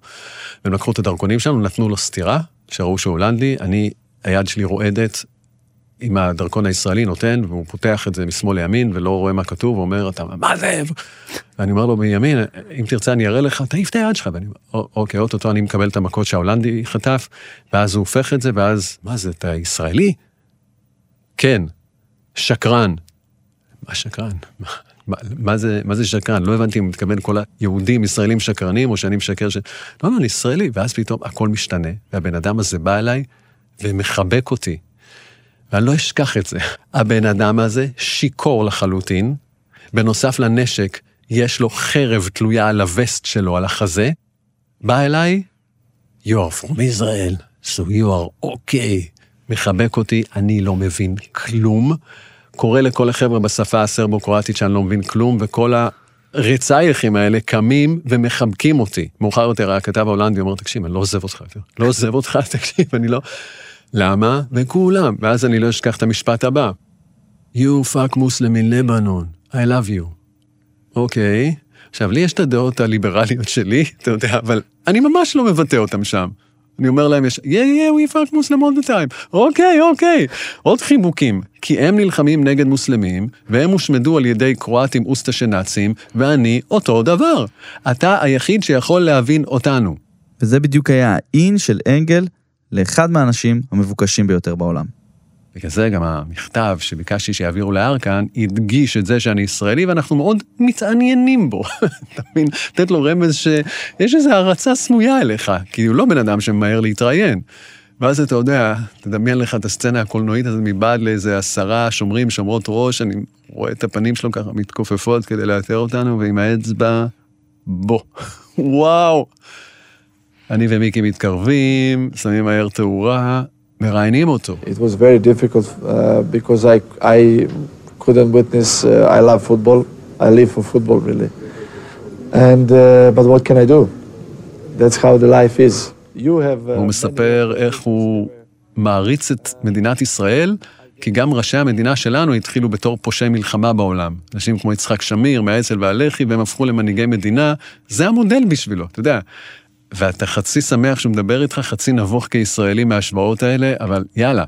והם לקחו את הדרכונים שלנו, נתנו לו סטירה, שראו שהוא הולנדי, אני, היד שלי רועדת, עם הדרכון הישראלי נותן, והוא פותח את זה משמאל לימין, ולא רואה מה כתוב, ואומר, אתה, מה זה? ואני אומר לו מימין, אם תרצה אני אראה לך, תעיף את היד שלך. ואני אומר, אוקיי, אוטוטו אני מקבל את המכות שההולנדי חטף, ואז הוא הופך את זה, ואז, מה זה, אתה ישראלי? כן, שקרן. מה שקרן? מה, מה, זה, מה זה שקרן? לא הבנתי אם מתכוון כל היהודים, ישראלים שקרנים, או שאני משקר ש... לא, לא, אני ישראלי. ואז פתאום הכל משתנה, והבן אדם הזה בא אליי ומחבק אותי. ואני לא אשכח את זה. הבן אדם הזה שיכור לחלוטין, בנוסף לנשק, יש לו חרב תלויה על הווסט שלו, על החזה, בא אליי, you are from Israel, so you are okay. מחבק אותי, אני לא מבין כלום. קורא לכל החבר'ה בשפה הסרבו-קרואטית שאני לא מבין כלום, וכל הרצייכים האלה קמים ומחבקים אותי. מאוחר יותר הכתב ההולנדי אומר, תקשיב, אני לא עוזב אותך. לא עוזב אותך, תקשיב, אני לא... למה? וכולם. ואז אני לא אשכח את המשפט הבא. You fuck Muslim in Lebanon, I love you. אוקיי. Okay. עכשיו, לי יש את הדעות הליברליות שלי, אתה יודע, אבל אני ממש לא מבטא אותם שם. אני אומר להם, יש, yeah, yeah, we fuck Muslim all the time. אוקיי, אוקיי. עוד חיבוקים, כי הם נלחמים נגד מוסלמים, והם הושמדו על ידי קרואטים אוסטשנאצים, ואני אותו דבר. אתה היחיד שיכול להבין אותנו. וזה בדיוק היה האין של אנגל לאחד מהאנשים המבוקשים ביותר בעולם. בגלל זה גם המכתב שביקשתי שיעבירו לארקן, הדגיש את זה שאני ישראלי ואנחנו מאוד מתעניינים בו. אתה מבין? לתת לו רמז שיש איזו הערצה סמויה אליך, כי הוא לא בן אדם שממהר להתראיין. ואז אתה יודע, תדמיין לך את הסצנה הקולנועית הזאת מבעד לאיזה עשרה שומרים, שומרות ראש, אני רואה את הפנים שלו ככה מתכופפות כדי לאתר אותנו, ועם האצבע, בוא. וואו. אני ומיקי מתקרבים, שמים מהר תאורה, מראיינים אותו. It was very difficult uh, because I, I couldn't witness, uh, I love football, I live for football really. And, uh, but what can I do? That's how the life is. You have... Uh, הוא מספר איך הוא מעריץ את מדינת ישראל, כי גם ראשי המדינה שלנו התחילו בתור פושעי מלחמה בעולם. אנשים כמו יצחק שמיר, מהאצ"ל והלח"י, והם הפכו למנהיגי מדינה, זה המודל בשבילו, אתה יודע. ואתה חצי שמח שהוא מדבר איתך, חצי נבוך כישראלי מההשוואות האלה, אבל יאללה.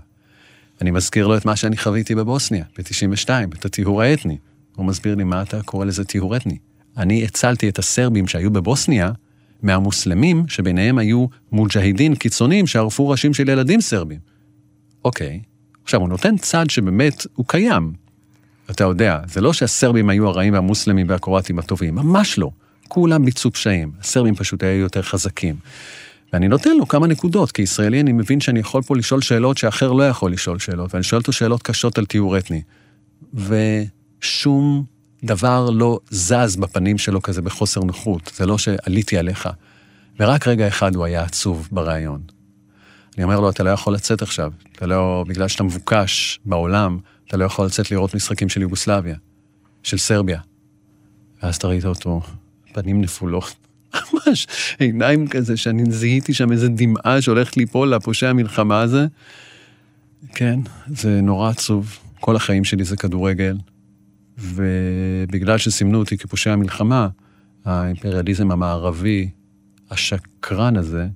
אני מזכיר לו את מה שאני חוויתי בבוסניה, ב-92, את הטיהור האתני. הוא מסביר לי, מה אתה קורא לזה טיהור אתני? אני הצלתי את הסרבים שהיו בבוסניה מהמוסלמים, שביניהם היו מוג'הידין קיצוניים שערפו ראשים של ילדים סרבים. אוקיי, עכשיו, הוא נותן צד שבאמת הוא קיים. אתה יודע, זה לא שהסרבים היו הרעים והמוסלמים והקרואטים הטובים, ממש לא. כולם ביצעו פשעים, הסרבים פשוט היו יותר חזקים. ואני נותן לו כמה נקודות, כי ישראלי אני מבין שאני יכול פה לשאול שאלות שאחר לא יכול לשאול שאלות, ואני שואל אותו שאלות קשות על טיהור אתני. ושום דבר לא זז בפנים שלו כזה בחוסר נוחות, זה לא שעליתי עליך. ורק רגע אחד הוא היה עצוב בריאיון. אני אומר לו, אתה לא יכול לצאת עכשיו, אתה לא, בגלל שאתה מבוקש בעולם, אתה לא יכול לצאת לראות משחקים של יוגוסלביה, של סרביה. ואז אתה ראית אותו פנים נפולות. ממש עיניים כזה, שאני זיהיתי שם איזה דמעה שהולכת ליפול לפושע המלחמה הזה. כן, זה נורא עצוב. כל החיים שלי זה כדורגל, ובגלל שסימנו אותי כפושע המלחמה, האימפריאליזם המערבי, השקרן הזה,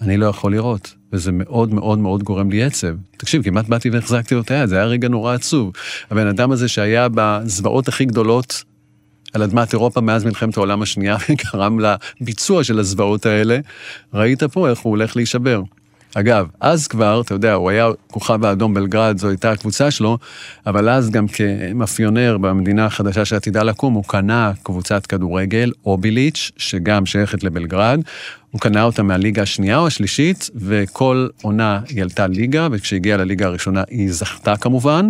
אני לא יכול לראות, וזה מאוד מאוד מאוד גורם לי עצב. תקשיב, כמעט באתי והחזקתי היד, זה היה רגע נורא עצוב. הבן אדם הזה שהיה בזוועות הכי גדולות על אדמת אירופה מאז מלחמת העולם השנייה, וגרם לביצוע של הזוועות האלה, ראית פה איך הוא הולך להישבר. אגב, אז כבר, אתה יודע, הוא היה כוכב האדום בלגרד, זו הייתה הקבוצה שלו, אבל אז גם כמאפיונר במדינה החדשה שעתידה לקום, הוא קנה קבוצת כדורגל, אוביליץ', שגם שייכת לבלגרד. הוא קנה אותה מהליגה השנייה או השלישית, וכל עונה היא עלתה ליגה, וכשהגיעה לליגה הראשונה היא זכתה כמובן,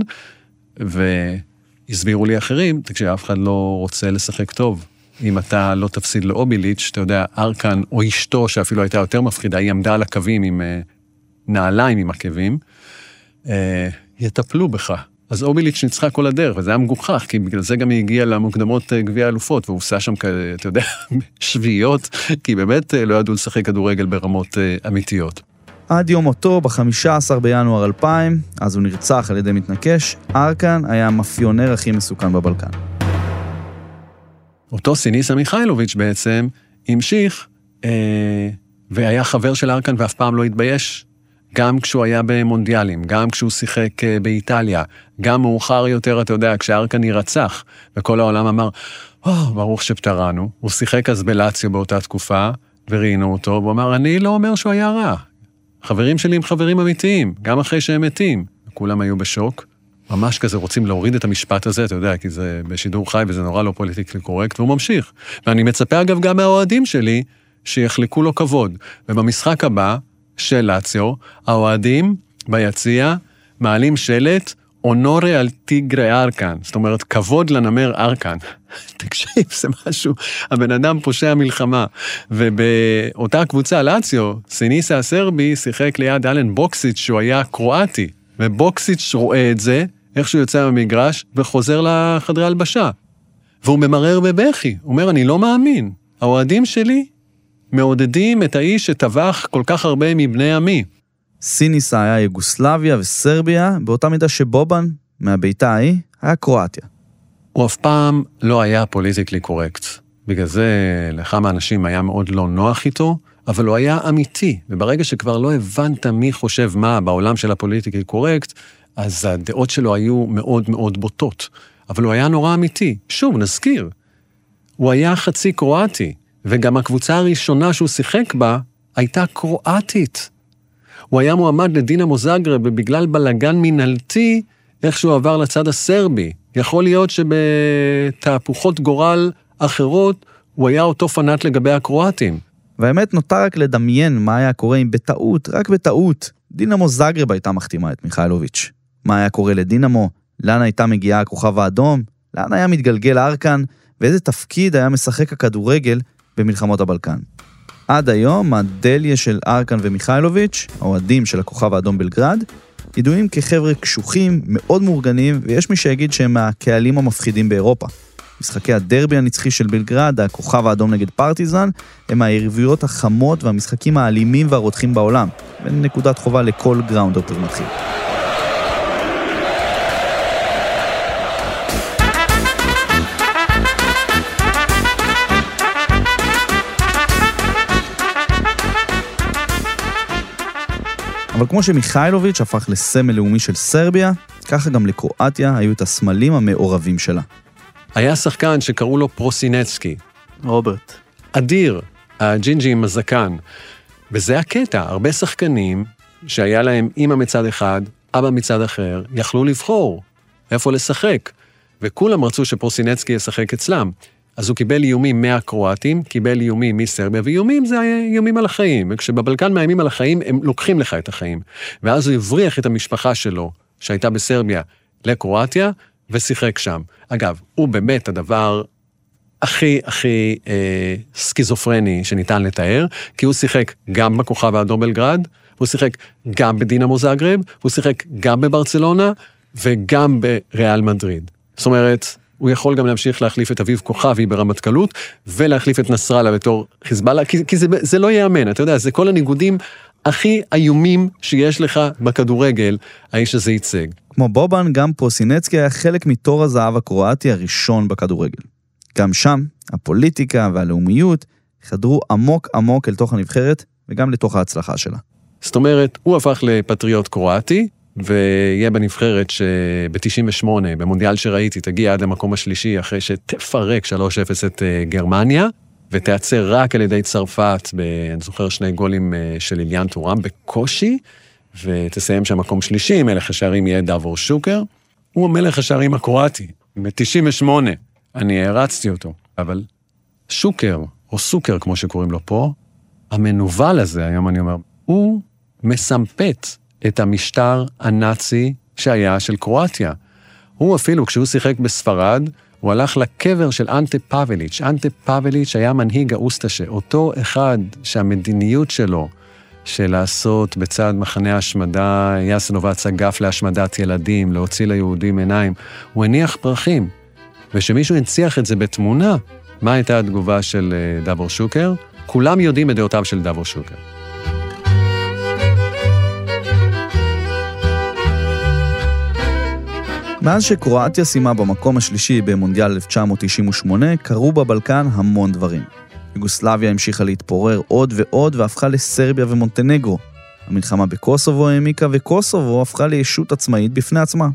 והסבירו לי אחרים, תקשיב, אף אחד לא רוצה לשחק טוב. אם אתה לא תפסיד לאוביליץ', אתה יודע, ארקן או אשתו, שאפילו הייתה יותר מפחידה, היא עמדה על הקווים עם uh, נעליים עם עקבים, uh, יטפלו בך. אז אוביליץ' ניצחה כל הדרך, וזה היה מגוחך, כי בגלל זה גם היא הגיעה למוקדמות אה, גביע האלופות, והוא עושה שם כאלה, אתה יודע, שביעיות, כי באמת אה, לא ידעו לשחק כדורגל ברמות אה, אמיתיות. עד יום מותו, ב-15 בינואר 2000, אז הוא נרצח על ידי מתנקש, ארקן היה המאפיונר הכי מסוכן בבלקן. אותו סיניסה מיכאילוביץ' בעצם המשיך אה, והיה חבר של ארקן ואף פעם לא התבייש, גם כשהוא היה במונדיאלים, גם כשהוא שיחק אה, באיטליה, גם מאוחר יותר, אתה יודע, כשארקן יירצח, וכל העולם אמר, או, oh, ברוך שפטרנו. הוא שיחק אז בלציו באותה תקופה, וראיינו אותו, והוא אמר, אני לא אומר שהוא היה רע. חברים שלי הם חברים אמיתיים, גם אחרי שהם מתים. כולם היו בשוק. ממש כזה רוצים להוריד את המשפט הזה, אתה יודע, כי זה בשידור חי וזה נורא לא politically correct, והוא ממשיך. ואני מצפה אגב גם מהאוהדים שלי, שיחלקו לו כבוד. ובמשחק הבא של לאציו, האוהדים ביציע מעלים שלט Onore alla tigre Arkan, זאת אומרת, כבוד לנמר ארקן. תקשיב, זה משהו, הבן אדם פושע מלחמה. ובאותה קבוצה, לאציו, סיניסה הסרבי שיחק ליד אלן בוקסיץ', שהוא היה קרואטי, ובוקסיץ' רואה את זה, איך שהוא יוצא מהמגרש, וחוזר לחדרי הלבשה. והוא ממרר בבכי, הוא אומר, אני לא מאמין, האוהדים שלי מעודדים את האיש שטבח כל כך הרבה מבני עמי. סיניסה היה יוגוסלביה וסרביה, באותה מידה שבובן, מהביתה ההיא, היה קרואטיה. הוא אף פעם לא היה פוליטיקלי קורקט. בגלל זה לכמה אנשים היה מאוד לא נוח איתו, אבל הוא היה אמיתי, וברגע שכבר לא הבנת מי חושב מה בעולם של הפוליטיקלי קורקט, אז הדעות שלו היו מאוד מאוד בוטות. אבל הוא היה נורא אמיתי. שוב, נזכיר, הוא היה חצי קרואטי, וגם הקבוצה הראשונה שהוא שיחק בה הייתה קרואטית. הוא היה מועמד לדינמו זאגרב, ובגלל בלגן מינהלתי, איכשהו עבר לצד הסרבי. יכול להיות שבתהפוכות גורל אחרות, הוא היה אותו פנאט לגבי הקרואטים. והאמת, נותר רק לדמיין מה היה קורה אם בטעות, רק בטעות, דינמו זאגרב הייתה מחתימה את מיכאלוביץ'. מה היה קורה לדינמו? לאן הייתה מגיעה הכוכב האדום? לאן היה מתגלגל ארקן? ואיזה תפקיד היה משחק הכדורגל במלחמות הבלקן. עד היום הדליה של ארקן ומיכאלוביץ', האוהדים של הכוכב האדום בלגרד, ידועים כחבר'ה קשוחים, מאוד מאורגנים, ויש מי שיגיד שהם מהקהלים המפחידים באירופה. משחקי הדרבי הנצחי של בלגרד, הכוכב האדום נגד פרטיזן, הם היריבויות החמות והמשחקים האלימים והרותחים בעולם, הן נקודת חובה לכל groundhopper מתחיל. אבל כמו שמיכאילוביץ' הפך לסמל לאומי של סרביה, ככה גם לקרואטיה היו את הסמלים המעורבים שלה. היה שחקן שקראו לו פרוסינצקי. רוברט. אדיר, הג'ינג'י עם הזקן. וזה הקטע, הרבה שחקנים שהיה להם אימא מצד אחד, אבא מצד אחר, יכלו לבחור איפה לשחק. וכולם רצו שפרוסינצקי ישחק אצלם. אז הוא קיבל איומים מהקרואטים, קיבל איומים מסרביה, ואיומים זה איומים על החיים. וכשבבלקן מאיימים על החיים, הם לוקחים לך את החיים. ואז הוא הבריח את המשפחה שלו, שהייתה בסרביה, לקרואטיה, ושיחק שם. אגב, הוא באמת הדבר הכי הכי אה, סכיזופרני שניתן לתאר, כי הוא שיחק גם בכוכב האדום בלגרד, הוא שיחק גם בדינמו זאגרב, הוא שיחק גם בברצלונה וגם בריאל מדריד. זאת אומרת, הוא יכול גם להמשיך להחליף את אביב כוכבי ברמטכ"לות, ולהחליף את נסראללה בתור חיזבאללה, כי, כי זה, זה לא ייאמן, אתה יודע, זה כל הניגודים הכי איומים שיש לך בכדורגל, האיש הזה ייצג. כמו בובן, גם פרוסינצקי היה חלק מתור הזהב הקרואטי הראשון בכדורגל. גם שם, הפוליטיקה והלאומיות חדרו עמוק עמוק אל תוך הנבחרת, וגם לתוך ההצלחה שלה. זאת אומרת, הוא הפך לפטריוט קרואטי, ויהיה בנבחרת שב-98, במונדיאל שראיתי, תגיע עד המקום השלישי אחרי שתפרק 3-0 את אה, גרמניה, ותיעצר רק על ידי צרפת, ב, אני זוכר שני גולים אה, של איליאן טורם בקושי, ותסיים שם מקום שלישי, מלך השערים יהיה דאבור שוקר. הוא המלך השערים הקרואטי, ב-98, אני הערצתי אותו, אבל שוקר, או סוקר כמו שקוראים לו פה, המנוול הזה, היום אני אומר, הוא מסמפת את המשטר הנאצי שהיה של קרואטיה. הוא אפילו, כשהוא שיחק בספרד, הוא הלך לקבר של אנטה פאבליץ'. אנטה פאבליץ' היה מנהיג האוסטשה, אותו אחד שהמדיניות שלו שלעשות בצד מחנה השמדה, יאסנובץ אגף להשמדת ילדים, להוציא ליהודים עיניים, הוא הניח פרחים. וכשמישהו הנציח את זה בתמונה, מה הייתה התגובה של אה, דבור שוקר? כולם יודעים את דעותיו של דבור שוקר. מאז שקרואטיה סיימה במקום השלישי במונדיאל 1998, קרו בבלקן המון דברים. יוגוסלביה המשיכה להתפורר עוד ועוד והפכה לסרביה ומונטנגרו. המלחמה בקוסובו העמיקה וקוסובו הפכה לישות עצמאית בפני עצמה.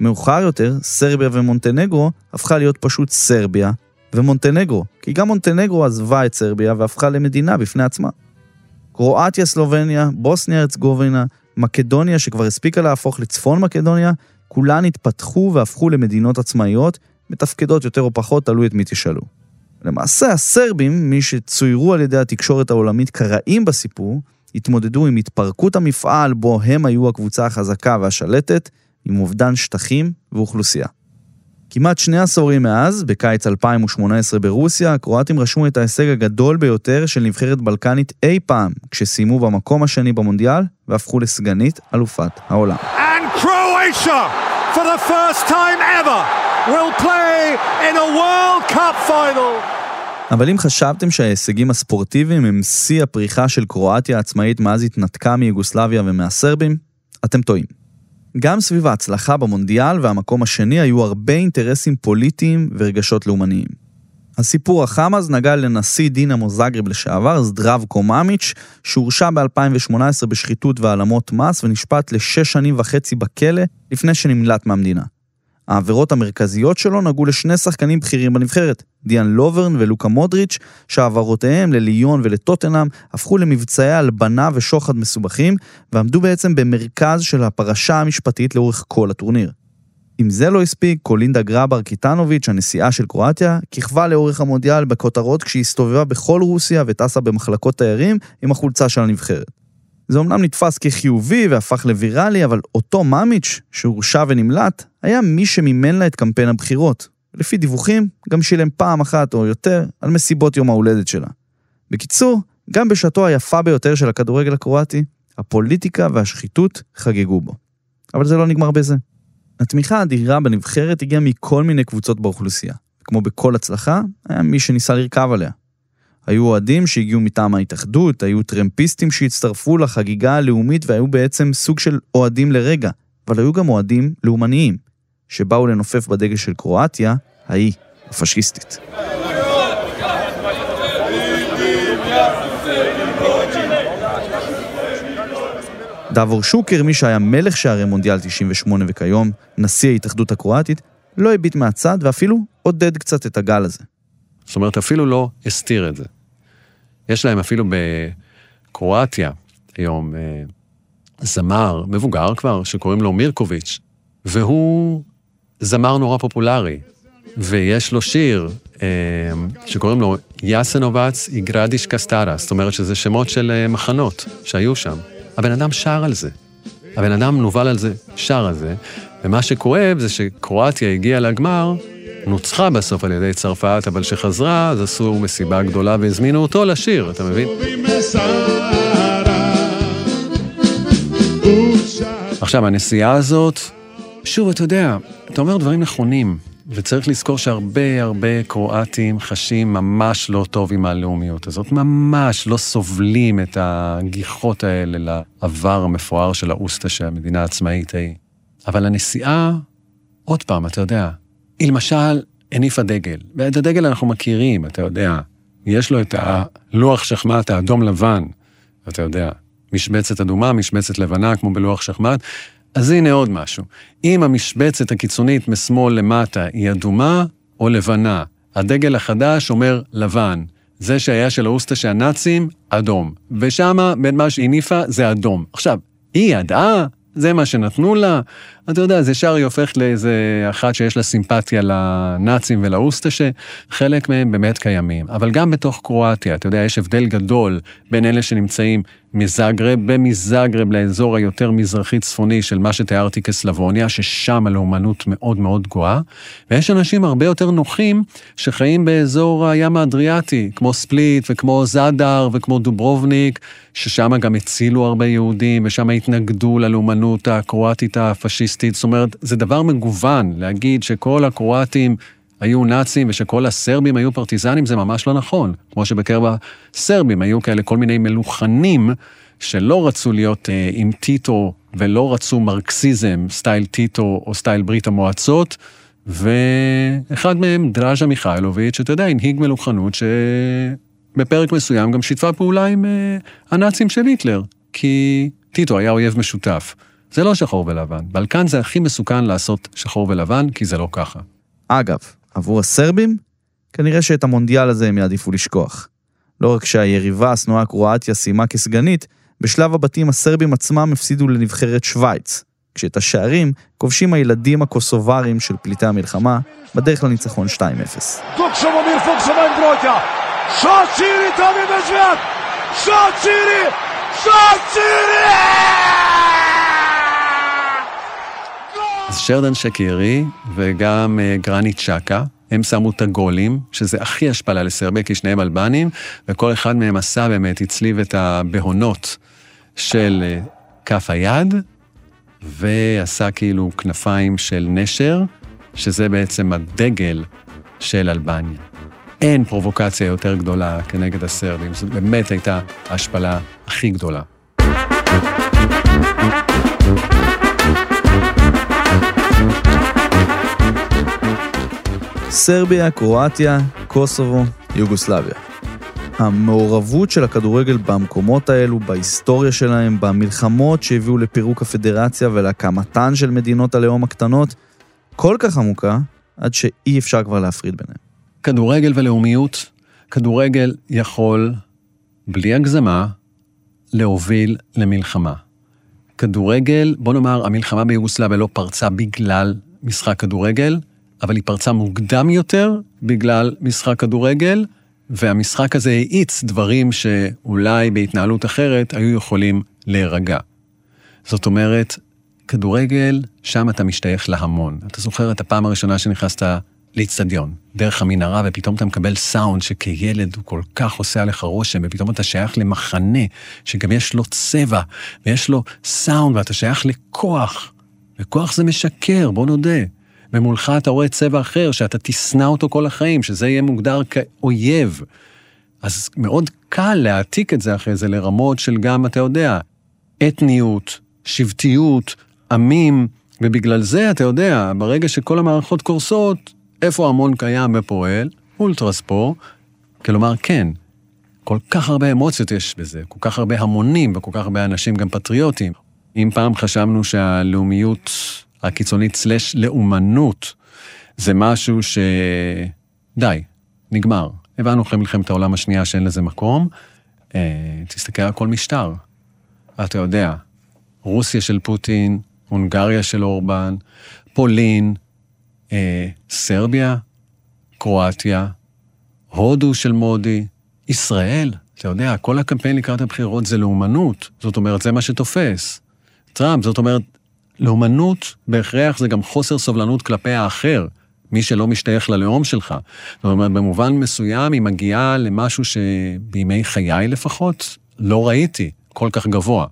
מאוחר יותר, סרביה ומונטנגרו הפכה להיות פשוט סרביה ומונטנגרו, כי גם מונטנגרו עזבה את סרביה והפכה למדינה בפני עצמה. קרואטיה, סלובניה, בוסניה, ארצגובינה, מקדוניה שכבר הספיקה להפוך לצפון מקדוניה, כולן התפתחו והפכו למדינות עצמאיות, מתפקדות יותר או פחות, תלוי את מי תשאלו. למעשה הסרבים, מי שצוירו על ידי התקשורת העולמית כרעים בסיפור, התמודדו עם התפרקות המפעל בו הם היו הקבוצה החזקה והשלטת, עם אובדן שטחים ואוכלוסייה. כמעט שני עשורים מאז, בקיץ 2018 ברוסיה, הקרואטים רשמו את ההישג הגדול ביותר של נבחרת בלקנית אי פעם, כשסיימו במקום השני במונדיאל והפכו לסגנית אלופת העולם. And Croatia, for the first time ever, will play in a World Cup final. אבל אם חשבתם שההישגים הספורטיביים הם שיא הפריחה של קרואטיה העצמאית מאז התנתקה מיוגוסלביה ומהסרבים, אתם טועים. גם סביב ההצלחה במונדיאל והמקום השני היו הרבה אינטרסים פוליטיים ורגשות לאומניים. הסיפור החם אז נגע לנשיא דינמו זאגרב לשעבר, זדרב קומאמיץ', שהורשע ב-2018 בשחיתות והעלמות מס ונשפט לשש שנים וחצי בכלא לפני שנמלט מהמדינה. העבירות המרכזיות שלו נגעו לשני שחקנים בכירים בנבחרת, דיאן לוברן ולוקה מודריץ', שהעברותיהם לליון ולטוטנהאם הפכו למבצעי הלבנה ושוחד מסובכים, ועמדו בעצם במרכז של הפרשה המשפטית לאורך כל הטורניר. אם זה לא הספיק, קולינדה גראבר קיטרוביץ', הנשיאה של קרואטיה, כיכבה לאורך המונדיאל בכותרות כשהיא הסתובבה בכל רוסיה וטסה במחלקות תיירים עם החולצה של הנבחרת. זה אומנם נתפס כחיובי והפך לוויראלי, אבל אותו מאמיץ', שהורשע ונמלט, היה מי שמימן לה את קמפיין הבחירות. לפי דיווחים, גם שילם פעם אחת או יותר על מסיבות יום ההולדת שלה. בקיצור, גם בשעתו היפה ביותר של הכדורגל הקרואטי, הפוליטיקה והשחיתות חגגו בו. אבל זה לא נגמר בזה. התמיכה האדירה בנבחרת הגיעה מכל מיני קבוצות באוכלוסייה. כמו בכל הצלחה, היה מי שניסה לרכב עליה. היו אוהדים שהגיעו מטעם ההתאחדות, היו טרמפיסטים שהצטרפו לחגיגה הלאומית והיו בעצם סוג של אוהדים לרגע, אבל היו גם אוהדים לאומניים, שבאו לנופף בדגל של קרואטיה, ההיא, הפשיסטית. דבור שוקר, מי שהיה מלך שערי מונדיאל 98 וכיום נשיא ההתאחדות הקרואטית, לא הביט מהצד ואפילו עודד קצת את הגל הזה. זאת אומרת, אפילו לא הסתיר את זה. יש להם אפילו בקרואטיה היום אה, זמר מבוגר כבר, שקוראים לו מירקוביץ', והוא זמר נורא פופולרי, ויש לו שיר אה, שקוראים לו יאסנובץ איגרדיש קסטרה, זאת אומרת שזה שמות של אה, מחנות שהיו שם. הבן אדם שר על זה. הבן אדם נובל על זה, שר על זה, ומה שכואב זה שקרואטיה הגיעה לגמר נוצחה בסוף על ידי צרפת, אבל כשחזרה, אז עשו מסיבה גדולה והזמינו אותו לשיר, אתה מבין? עכשיו, הנסיעה הזאת, שוב, אתה יודע, אתה אומר דברים נכונים, וצריך לזכור שהרבה הרבה קרואטים חשים ממש לא טוב עם הלאומיות הזאת, ממש לא סובלים את הגיחות האלה לעבר המפואר של האוסטה שהמדינה העצמאית היא. אבל הנסיעה, עוד פעם, אתה יודע, היא למשל הניפה דגל, ואת הדגל אנחנו מכירים, אתה יודע, יש לו את הלוח שחמט האדום-לבן, אתה יודע, משבצת אדומה, משבצת לבנה, כמו בלוח שחמט, אז הנה עוד משהו. אם המשבצת הקיצונית משמאל למטה היא אדומה או לבנה, הדגל החדש אומר לבן. זה שהיה של האוסטה של הנאצים, אדום. ושמה, בין מה שהניפה, זה אדום. עכשיו, היא ידעה זה מה שנתנו לה, אתה יודע, זה ישר היא הופכת לאיזה אחת שיש לה סימפתיה לנאצים ולאוסטשה, חלק מהם באמת קיימים. אבל גם בתוך קרואטיה, אתה יודע, יש הבדל גדול בין אלה שנמצאים מזאגרב, במזאגרב לאזור היותר מזרחי-צפוני של מה שתיארתי כסלבוניה, ששם הלאומנות מאוד מאוד גואה, ויש אנשים הרבה יותר נוחים שחיים באזור הים האדריאטי, כמו ספליט וכמו זאדר וכמו דוברובניק, ששם גם הצילו הרבה יהודים, ושם התנגדו ללאומנות הקרואטית הפשיסטית. זאת אומרת, זה דבר מגוחך להגיד שכל הקרואטים היו נאצים ושכל הסרבים היו פרטיזנים, זה ממש לא נכון. כמו שבקרב הסרבים היו כאלה כל מיני מלוכנים שלא רצו להיות אה, עם טיטו ולא רצו מרקסיזם, style טיטו או style ברית המועצות, ואחד מהם, דראז'ה מיכאילוביץ', שאתה יודע, הנהיג מלוכנות שבפרק מסוים גם שיתפה פעולה עם אה, הנאצים של היטלר, כי טיטו היה אויב משותף. זה לא שחור ולבן. בלקן זה הכי מסוכן לעשות שחור ולבן, כי זה לא ככה. אגב, עבור הסרבים, כנראה שאת המונדיאל הזה הם יעדיפו לשכוח. לא רק שהיריבה השנואה קרואטיה סיימה כסגנית, בשלב הבתים הסרבים עצמם הפסידו לנבחרת שווייץ, כשאת השערים כובשים הילדים הקוסוברים של פליטי המלחמה בדרך לניצחון 2-0. אז שרדן שקירי וגם אה, גרנית צ'קה, הם שמו את הגולים, שזה הכי השפלה לסרביה, כי שניהם אלבנים, וכל אחד מהם עשה באמת, הצליב את הבהונות של אה, כף היד, ועשה כאילו כנפיים של נשר, שזה בעצם הדגל של אלבניה. אין פרובוקציה יותר גדולה כנגד הסרבים, זו באמת הייתה ההשפלה הכי גדולה. סרביה, קרואטיה, קוסובו, יוגוסלביה. המעורבות של הכדורגל במקומות האלו, בהיסטוריה שלהם, במלחמות שהביאו לפירוק הפדרציה ולהקמתן של מדינות הלאום הקטנות, כל כך עמוקה, עד שאי אפשר כבר להפריד ביניהם. כדורגל ולאומיות, כדורגל יכול, בלי הגזמה, להוביל למלחמה. כדורגל, בוא נאמר, המלחמה ביוגוסלביה לא פרצה בגלל משחק כדורגל, אבל היא פרצה מוקדם יותר בגלל משחק כדורגל, והמשחק הזה האיץ דברים שאולי בהתנהלות אחרת היו יכולים להירגע. זאת אומרת, כדורגל, שם אתה משתייך להמון. אתה זוכר את הפעם הראשונה שנכנסת לאיצטדיון, דרך המנהרה, ופתאום אתה מקבל סאונד שכילד הוא כל כך עושה עליך רושם, ופתאום אתה שייך למחנה שגם יש לו צבע, ויש לו סאונד, ואתה שייך לכוח. וכוח זה משקר, בוא נודה. ומולך אתה רואה צבע אחר, שאתה תשנא אותו כל החיים, שזה יהיה מוגדר כאויב. אז מאוד קל להעתיק את זה אחרי זה לרמות של גם, אתה יודע, אתניות, שבטיות, עמים, ובגלל זה, אתה יודע, ברגע שכל המערכות קורסות, איפה המון קיים ופועל? אולטרספור. כלומר, כן, כל כך הרבה אמוציות יש בזה, כל כך הרבה המונים וכל כך הרבה אנשים גם פטריוטים. אם פעם חשבנו שהלאומיות הקיצונית סלש לאומנות, זה משהו ש... די, נגמר. הבנו אחרי מלחמת העולם השנייה שאין לזה מקום. אה, תסתכל על כל משטר. אתה יודע, רוסיה של פוטין, הונגריה של אורבן, פולין, אה, סרביה, קרואטיה, הודו של מודי, ישראל, אתה יודע, כל הקמפיין לקראת הבחירות זה לאומנות. זאת אומרת, זה מה שתופס. טראמפ, זאת אומרת, לאומנות בהכרח זה גם חוסר סובלנות כלפי האחר, מי שלא משתייך ללאום שלך. זאת אומרת, במובן מסוים היא מגיעה למשהו שבימי חיי לפחות לא ראיתי כל כך גבוה,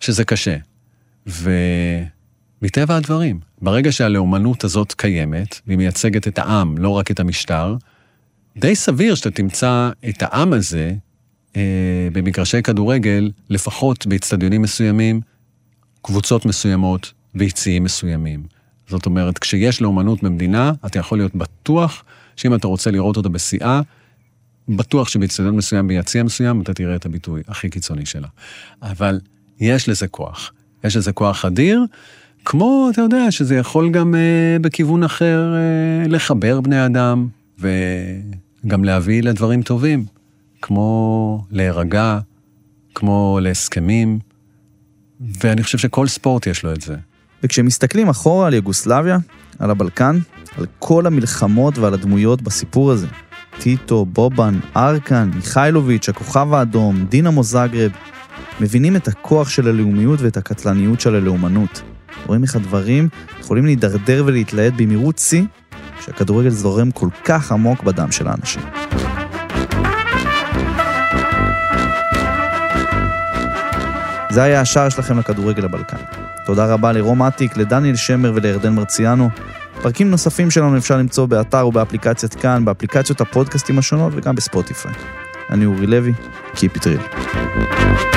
שזה קשה. ומטבע הדברים, ברגע שהלאומנות הזאת קיימת, והיא מייצגת את העם, לא רק את המשטר, די סביר שאתה תמצא את העם הזה אה, במגרשי כדורגל, לפחות באצטדיונים מסוימים, קבוצות מסוימות ויציאים מסוימים. זאת אומרת, כשיש לאומנות במדינה, אתה יכול להיות בטוח שאם אתה רוצה לראות אותה בשיאה, בטוח שבאצטדיון מסוים, ביציע מסוים, אתה תראה את הביטוי הכי קיצוני שלה. אבל יש לזה כוח. יש לזה כוח אדיר, כמו, אתה יודע, שזה יכול גם אה, בכיוון אחר אה, לחבר בני אדם, וגם להביא לדברים טובים, כמו להירגע, כמו להסכמים, ואני חושב שכל ספורט יש לו את זה. וכשמסתכלים אחורה על יוגוסלביה, על הבלקן, על כל המלחמות ועל הדמויות בסיפור הזה, טיטו, בובן, ארקן, מיכאילוביץ', הכוכב האדום, דינמו זגרב, מבינים את הכוח של הלאומיות ואת הקטלניות של הלאומנות. רואים איך הדברים יכולים להידרדר ולהתלהט במהירות שיא, כשהכדורגל זורם כל כך עמוק בדם של האנשים. זה היה השער שלכם לכדורגל הבלקן. תודה רבה לרום אטיק, לדניאל שמר ולירדן מרציאנו. פרקים נוספים שלנו אפשר למצוא באתר ובאפליקציית כאן, באפליקציות הפודקאסטים השונות וגם בספוטיפיי. אני אורי לוי, Keep it real.